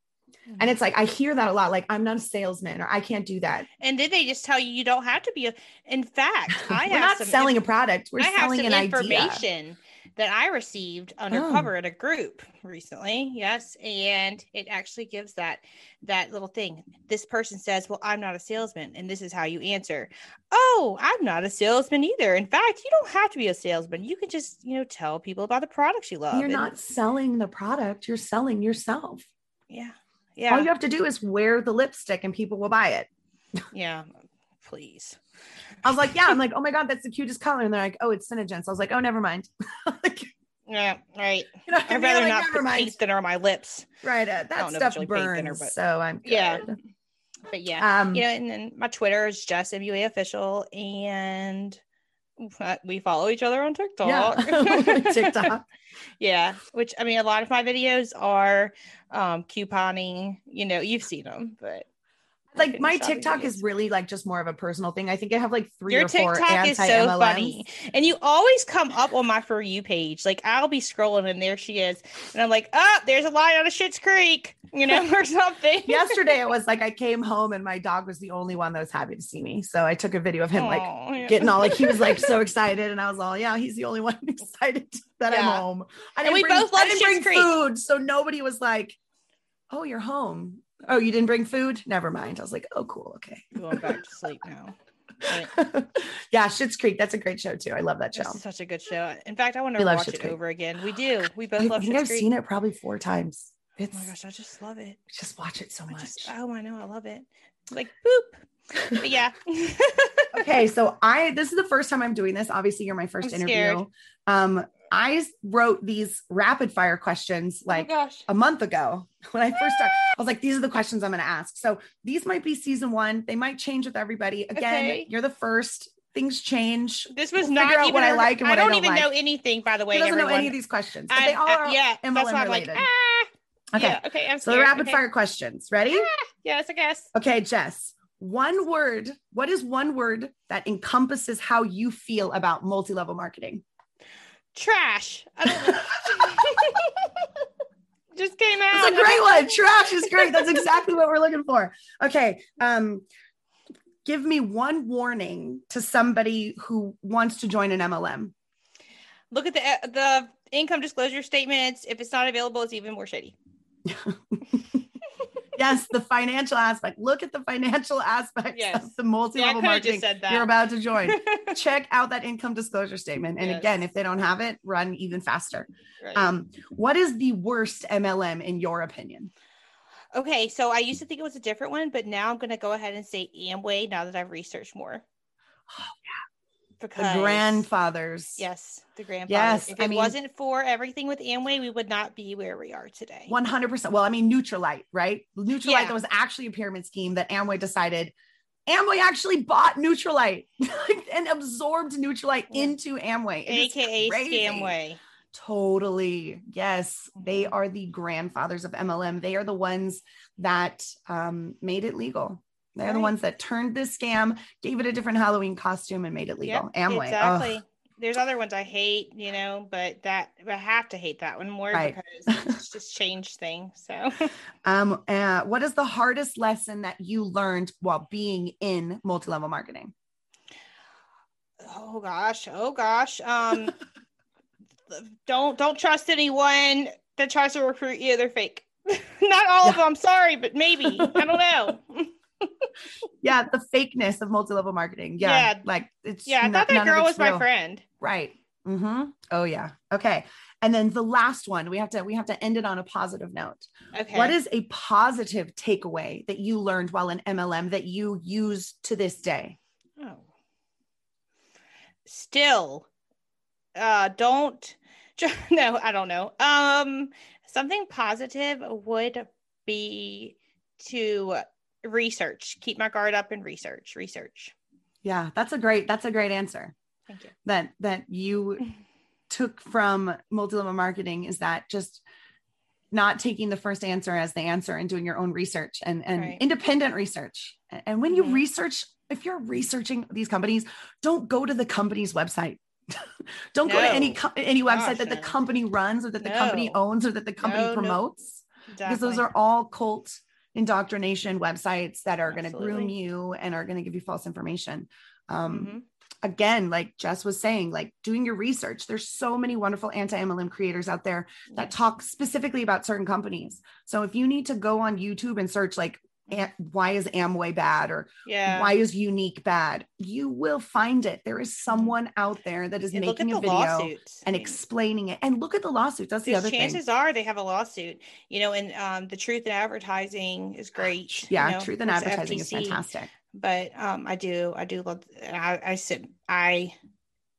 S2: Mm-hmm.
S1: and it's like i hear that a lot like i'm not a salesman or i can't do that.
S2: And then they just tell you you don't have to be a in fact, I
S1: we're
S2: have
S1: not
S2: some
S1: selling a product. We're
S2: I have
S1: selling
S2: some
S1: an idea.
S2: information that I received oh. undercover at a group recently. Yes, and it actually gives that that little thing. This person says, "Well, I'm not a salesman," and this is how you answer. Oh, I'm not a salesman either. In fact, you don't have to be a salesman. You can just, you know, tell people about the products you love.
S1: you're
S2: and-
S1: not selling the product you're selling yourself
S2: Yeah. Yeah.
S1: All you have to do is wear the lipstick and people will buy it
S2: yeah. Please.
S1: I was like yeah i'm like oh my god that's the cutest color and they're like oh it's SeneGence. i was like oh never mind like,
S2: Yeah. Right.
S1: You know
S2: I'd rather
S1: Like,
S2: not put
S1: mind.
S2: paint thinner on my lips.
S1: Right. Uh, that
S2: don't know if it's
S1: stuff
S2: really paint thinner,
S1: burns.
S2: but-
S1: so I'm good.
S2: Yeah. But yeah.
S1: Um,
S2: you know, and then my Twitter is just MUA official, and we follow each other on TikTok.
S1: yeah. TikTok.
S2: yeah, which I mean, a lot of my videos are um, couponing. You know, you've seen them, but
S1: like my TikTok
S2: videos.
S1: is really like just more of a personal thing. I think I have like three
S2: Your
S1: or four
S2: TikTok is so
S1: MLMs.
S2: funny. And you always come up on my For You page. Like I'll be scrolling and there she is. And I'm like, oh, there's a line out of Schitt's Creek, you know, or something.
S1: Yesterday it was like I came home and my dog was the only one that was happy to see me. So I took a video of him like
S2: yeah.
S1: getting all like he was like so excited and I was all yeah he's the only one excited that I'm home. I
S2: And we
S1: bring,
S2: both love
S1: I didn't
S2: Schitt's
S1: bring
S2: Creek.
S1: food, so nobody was like, "Oh, you're home." Oh, you didn't bring food? Never mind. I was like, "Oh, cool, okay."
S2: going back to sleep now. But
S1: yeah, Schitt's Creek. That's a great show too. I love that show.
S2: It's such a good show. In fact, I want to watch
S1: Schitt's
S2: it
S1: Creek.
S2: over again. We do. We both
S1: I
S2: love
S1: think
S2: Schitt's
S1: I've
S2: Creek.
S1: seen it probably four times.
S2: Oh
S1: It's
S2: my gosh, I just love it.
S1: just watch it so
S2: I
S1: much.
S2: just, oh, I know, I love it. Like boop. But yeah.
S1: okay, so I this is the first time I'm doing this. Obviously, you're my 1st
S2: I'm
S1: interview.
S2: scared.
S1: Um, I wrote these rapid fire questions like
S2: oh
S1: a month ago when I first started. I was like, these are the questions I'm going to ask. So these might be season one. They might change with everybody. Again,
S2: Okay.
S1: you're the first. Things change.
S2: This was
S1: We'll
S2: not
S1: figure out
S2: even
S1: what I like and what I
S2: don't
S1: don't
S2: even
S1: like.
S2: know anything, by the way.
S1: He doesn't know any of these questions, but
S2: I-
S1: they all
S2: I-
S1: are
S2: yeah,
S1: MLM
S2: that's why I'm
S1: related.
S2: like, ah,
S1: okay.
S2: yeah, okay. I'm
S1: So the rapid
S2: okay.
S1: fire questions. Ready?
S2: Yes, I guess.
S1: Okay, Jess. One word. What is one word that encompasses how you feel about multi-level marketing?
S2: Trash. I don't know. Just came out.
S1: It's a great one. Trash is great. That's exactly what we're looking for. Okay. Um, give me one warning to somebody who wants to join an MLM.
S2: Look at the uh, the income disclosure statements. If it's not available, it's even more shady.
S1: Yes, the financial aspect. Look at the financial aspect
S2: Yes.
S1: of the multi-level
S2: could have
S1: marketing
S2: just said that.
S1: you're about to join. Check out that income disclosure statement. And
S2: Yes.
S1: again, if they don't have it, run even faster.
S2: Right.
S1: Um, what is the worst MLM in your opinion?
S2: okay, so I used to think it was a different one, but now I'm going to go ahead and say Amway. Now that I've researched more.
S1: Oh,
S2: yeah.
S1: The grandfathers.
S2: Yes, the grandfathers.
S1: Yes,
S2: If
S1: I
S2: it
S1: mean-
S2: wasn't for everything with Amway, we would not be where we are today.
S1: 100%. Well, I mean, Nutrilite, right? Nutrilite,
S2: Yeah.
S1: that was actually a pyramid scheme that Amway decided. Amway actually bought Nutrilite and absorbed Nutrilite
S2: Yeah.
S1: into Amway. It
S2: AKA. Scamway.
S1: Totally. Yes. They
S2: Mhm.
S1: are the grandfathers of MLM. They are the ones that um, made it legal. They're the ones that turned this scam, gave it a different Halloween costume, and made it legal. Amway.
S2: Exactly.
S1: Ugh.
S2: There's other ones I hate, you know, but that I have to hate that one more
S1: Right.
S2: because it's just changed things. So
S1: Um, uh, what is the hardest lesson that you learned while being in multi-level marketing?
S2: oh gosh, oh gosh. Um don't don't trust anyone that tries to recruit you. They're fake. Not all of
S1: Yeah.
S2: them, sorry, but maybe. I don't know.
S1: Yeah, the fakeness of multi-level marketing. Yeah,
S2: Yeah.
S1: like it's
S2: Yeah, I thought that girl was my friend.
S1: Right. Mm-hmm. Oh yeah. Okay. And then the last one, we have to we have to end it on a positive note.
S2: Okay.
S1: What is a positive takeaway that you learned while in MLM that you use to this day?
S2: Oh. Still, uh, don't. No, I don't know. Um, something positive would be to research. Keep my guard up and research. Research.
S1: Yeah, that's a great that's a great answer.
S2: Thank you.
S1: That that you took from multi-level marketing is that just not taking the first answer as the answer and doing your own research and, and
S2: Right.
S1: independent research. And when you
S2: Mhm.
S1: research, if you're researching these companies, don't go to the company's website. don't go to any co- any website
S2: Gosh,
S1: that the
S2: no.
S1: company runs or that the company owns or that the company
S2: No, no.
S1: promotes because those are all cult indoctrination websites that are going to groom you and are going to give you false information. Um,
S2: Mhm.
S1: Again, like Jess was saying, like doing your research. There's so many wonderful anti MLM creators out there that talk specifically about certain companies. So if you need to go on YouTube and search like, "Am- why is Amway bad or
S2: Yeah.
S1: why is Younique bad, you will find it. There is someone out there that is
S2: And
S1: making a video
S2: lawsuits.
S1: And explaining it. And look at the lawsuits. That's the other thing.
S2: chances are they have a lawsuit, you know, and um, the truth in advertising is great. you
S1: Yeah,
S2: know,
S1: truth in advertising is fantastic.
S2: but um i do i do love i i sit i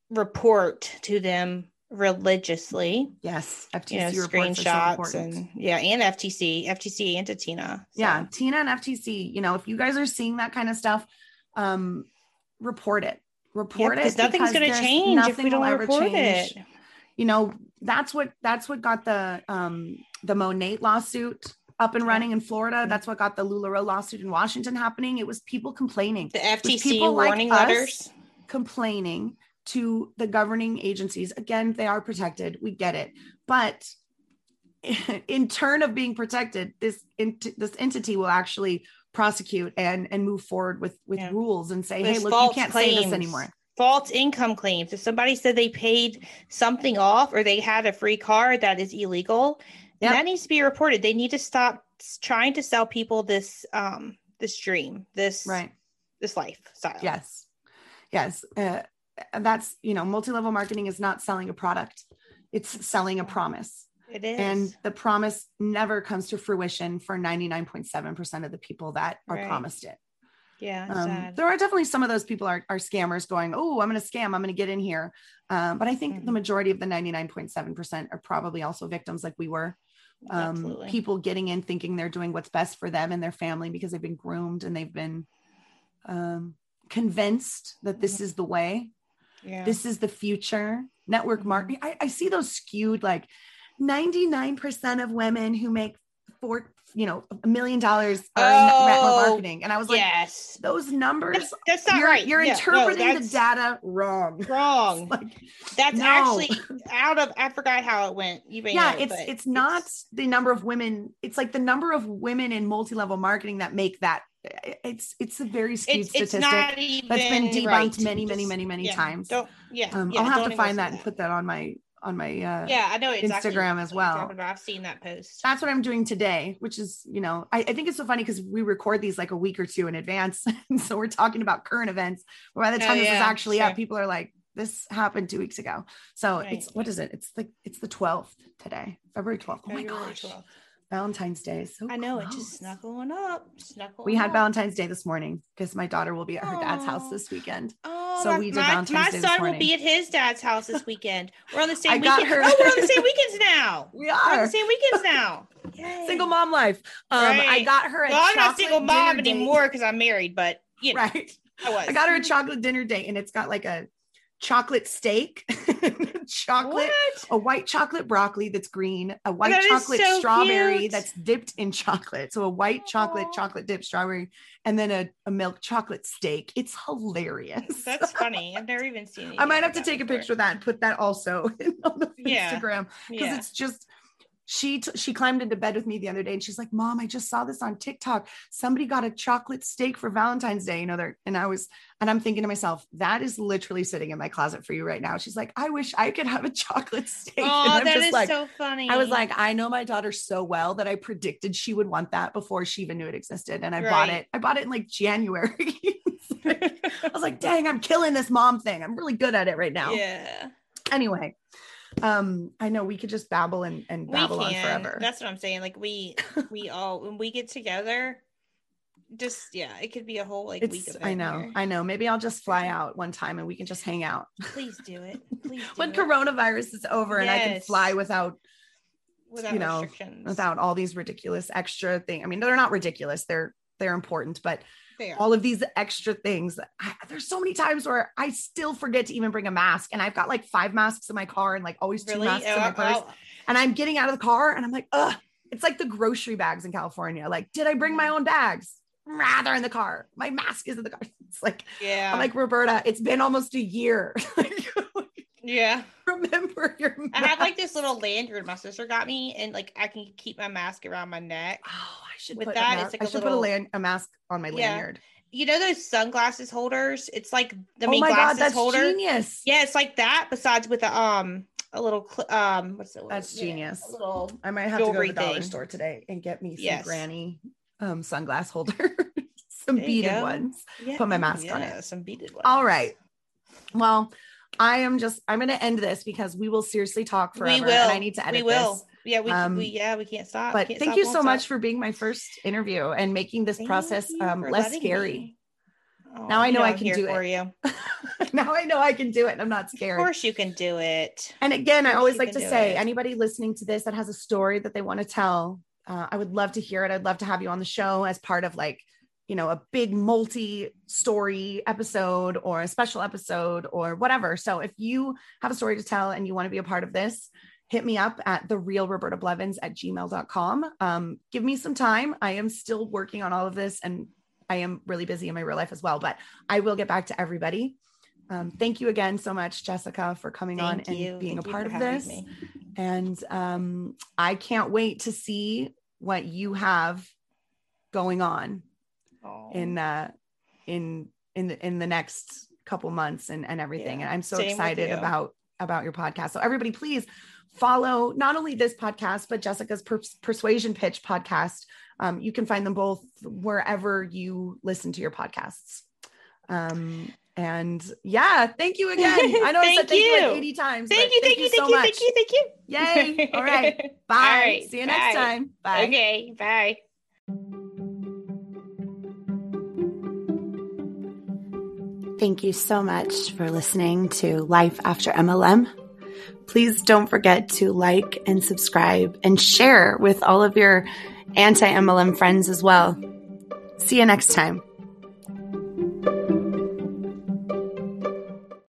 S2: report to them religiously
S1: Yes, FTC
S2: you know
S1: reports are so
S2: screenshots and yeah and ftc ftc and to tina so.
S1: yeah tina and ftc you know if you guys are seeing that kind of stuff um report it report it
S2: because
S1: it
S2: nothing's going to change if we don't report
S1: change.
S2: it
S1: you know that's what that's what got the um the Monat lawsuit up and running in Florida. That's what got the LuLaRoe lawsuit in Washington happening. It was people complaining.
S2: The FTC
S1: like
S2: warning
S1: us
S2: letters.
S1: complaining to the governing agencies. Again, they are protected. We get it. But in turn of being protected, this ent- this entity will actually prosecute and and move forward with with
S2: Yeah.
S1: rules and say,
S2: With
S1: hey, look, you can't say this anymore.
S2: False income claims. If somebody said they paid something off or they had a free car that is illegal,
S1: Yep.
S2: that needs to be reported. They need to stop trying to sell people this um this dream, this
S1: Right.
S2: this lifestyle.
S1: Yes. Yes. Uh, that's, you know, multi level marketing is not selling a product, it's selling a promise.
S2: It is.
S1: And the promise never comes to fruition for 99.7% of the people that are
S2: Right.
S1: promised it.
S2: yeah,
S1: Um, there are definitely some of those people are, are scammers going, Oh, I'm going to scam. I'm going to get in here. Um, but I think the
S2: Mhm.
S1: majority of the 99.7% are probably also victims like we were. Um, people getting in thinking they're doing what's best for them and their family because they've been groomed and they've been um, convinced that this is the way
S2: yeah.
S1: this is the future network mm-hmm. marketing I, I see those skewed like 99% of women who make four you know a million dollars are in network
S2: Oh,
S1: marketing and i was like
S2: yes.
S1: those numbers
S2: That's, that's not
S1: you're,
S2: right.
S1: you're
S2: Yeah, no,
S1: interpreting the data wrong
S2: wrong.
S1: like
S2: That's
S1: no.
S2: actually out of I forgot how it went. You may
S1: yeah
S2: know,
S1: it's it's not the number of women it's like the number of women in multi-level marketing that make that it's it's a very skewed
S2: it's, it's
S1: statistic
S2: even
S1: that's been debunked
S2: right.
S1: many many many many
S2: yeah,
S1: times
S2: Don't yeah.
S1: um,
S2: yeah,
S1: i'll have to find
S2: listen
S1: that and put that on my on my uh
S2: Yeah, I know exactly
S1: Instagram as well.
S2: I've seen that post.
S1: that's what I'm doing today, which is, you know, I, I think it's so funny because we record these like a week or two in advance. so we're talking about current events. But by the
S2: Oh,
S1: time this is actually
S2: sure.
S1: up, people are like, this happened two weeks ago. So
S2: Right.
S1: it's what is it? It's the it's the 12th today, February 12th. Oh my gosh.
S2: 12th.
S1: Valentine's Day. So
S2: I know it
S1: close.
S2: just snuggling up. Snuggling
S1: We had
S2: up.
S1: Valentine's Day this morning because my daughter will be at her dad's house this weekend.
S2: Oh,
S1: so
S2: my,
S1: we did
S2: my,
S1: Valentine's
S2: my
S1: Day this
S2: son will be at his dad's house this weekend. We're on the same
S1: I got
S2: weekend.
S1: her-
S2: Oh, we're on the same weekends now.
S1: We
S2: We're on the same weekends now. Yay.
S1: single mom life. Um, I got her a
S2: Well, I'm not single mom anymore because I'm married, but you know,
S1: Right.
S2: I was.
S1: I got her a chocolate dinner date and it's got like a chocolate steak, chocolate,
S2: What?
S1: a white chocolate broccoli that's green, a oh, white
S2: that
S1: chocolate
S2: so
S1: strawberry
S2: cute.
S1: that's dipped in chocolate. So a white chocolate,
S2: Aw.
S1: chocolate dipped strawberry, and then a, a milk chocolate steak. It's hilarious.
S2: That's funny. I've never even seen it.
S1: I might have to take a picture of that and put that also on the
S2: Yeah.
S1: Instagram because
S2: Yeah.
S1: it's just she t- she climbed into bed with me the other day and she's like, "Mom, I just saw this on TikTok. Somebody got a chocolate steak for Valentine's Day." You know, there and I was and I'm thinking to myself, that is literally sitting in my closet for you right now. She's like, "I wish I could have a chocolate steak." and
S2: Oh,
S1: I'm
S2: that
S1: just
S2: is
S1: like,
S2: so funny.
S1: I was like, I know my daughter so well that I predicted she would want that before she even knew it existed, and I bought it. I bought it in like January. I was like, dang, I'm killing this mom thing. I'm really good at it right now.
S2: yeah,
S1: Anyway, um, I know we could just babble and, and babble on forever.
S2: That's what I'm saying. Like we, we all when we get together, just yeah, it could be a whole like week
S1: it's
S2: of
S1: I know,
S2: here.
S1: I know. Maybe I'll just fly out one time and we can just hang out.
S2: Please do it. Please do
S1: when
S2: it.
S1: coronavirus is over and I can fly without
S2: without
S1: you know, without all these ridiculous extra things. I mean, they're not ridiculous. They're they're important, but
S2: Fair.
S1: all of these extra things. I, there's so many times where I still forget to even bring a mask, and I've got like five masks in my car and like always two
S2: really.
S1: masks
S2: Oh,
S1: in my purse.
S2: I'll-
S1: And I'm getting out of the car, and I'm like, ugh. It's like the grocery bags in California. Like, did I bring my own bags? Rather in the car. My mask is in the car. It's like
S2: yeah.
S1: I'm like Roberta. It's been almost a year.
S2: yeah.
S1: Remember your. Mask.
S2: I have like this little lanyard my sister got me, and like I can keep my mask around my neck.
S1: Oh, I should
S2: With
S1: put
S2: that,
S1: a
S2: it's like
S1: I
S2: a
S1: should put a, lan- a mask on my
S2: Yeah.
S1: lanyard.
S2: You know those sunglasses holders? It's like the
S1: oh
S2: main
S1: my god,
S2: glasses
S1: that's
S2: holder.
S1: genius.
S2: Yeah, it's like that. Besides with a um a little cl- um what's it?
S1: That's
S2: yeah,
S1: genius.
S2: a little
S1: I might have to go to the dollar
S2: thing.
S1: store today and get me some
S2: Yes.
S1: granny um sunglass holder, some
S2: There
S1: beaded ones.
S2: yeah,
S1: Put my
S2: oh,
S1: mask on it.
S2: Some beaded ones.
S1: All right. Well, I am just I'm gonna end this because we will seriously talk forever.
S2: we will.
S1: And I need to edit
S2: we will.
S1: this.
S2: Yeah, we,
S1: Um,
S2: we yeah we can't stop.
S1: But
S2: Can't
S1: thank
S2: stop,
S1: you so much for being my first interview and making this
S2: Thank
S1: process um, less scary.
S2: Oh,
S1: Now I
S2: you
S1: know I can do
S2: for
S1: it.
S2: you.
S1: now I know I can do it and I'm not scared.
S2: Of course you can do it.
S1: And again, I always like to say
S2: it.
S1: anybody listening to this that has a story that they want to tell, uh, I would love to hear it. I'd love to have you on the show as part of like, you know, a big multi story episode or a special episode or whatever. So if you have a story to tell and you want to be a part of this, hit me up at the real Roberta Blevins at gmail.com. Um, give me some time. I am still working on all of this and I am really busy in my real life as well, but I will get back to everybody. Um, thank you again so much, Jessica, for coming
S3: Thank
S1: on
S3: you.
S1: and being
S3: Thank
S1: a part of this.
S3: me.
S1: And um, I can't wait to see what you have going on
S3: Aw.
S1: in uh, in in the in the next couple months and and everything.
S3: Yeah,
S1: And I'm so
S3: same
S1: excited about about your podcast. So everybody, please follow not only this podcast but Jessica's per- Persuasion Pitch podcast. Um, you can find them both wherever you listen to your podcasts. Um, and yeah, thank you again. I know I said
S3: Thank
S1: thank you like 80 times.
S3: Thank
S1: but
S3: you, thank you,
S1: so
S3: thank you, thank you, thank you.
S1: Yay. All right. Bye.
S3: All right,
S1: See you next
S3: bye.
S1: time. Bye.
S3: Okay, bye.
S4: Thank you so much for listening to Life After MLM. Please don't forget to like and subscribe and share with all of your anti MLM friends as well. See you next time.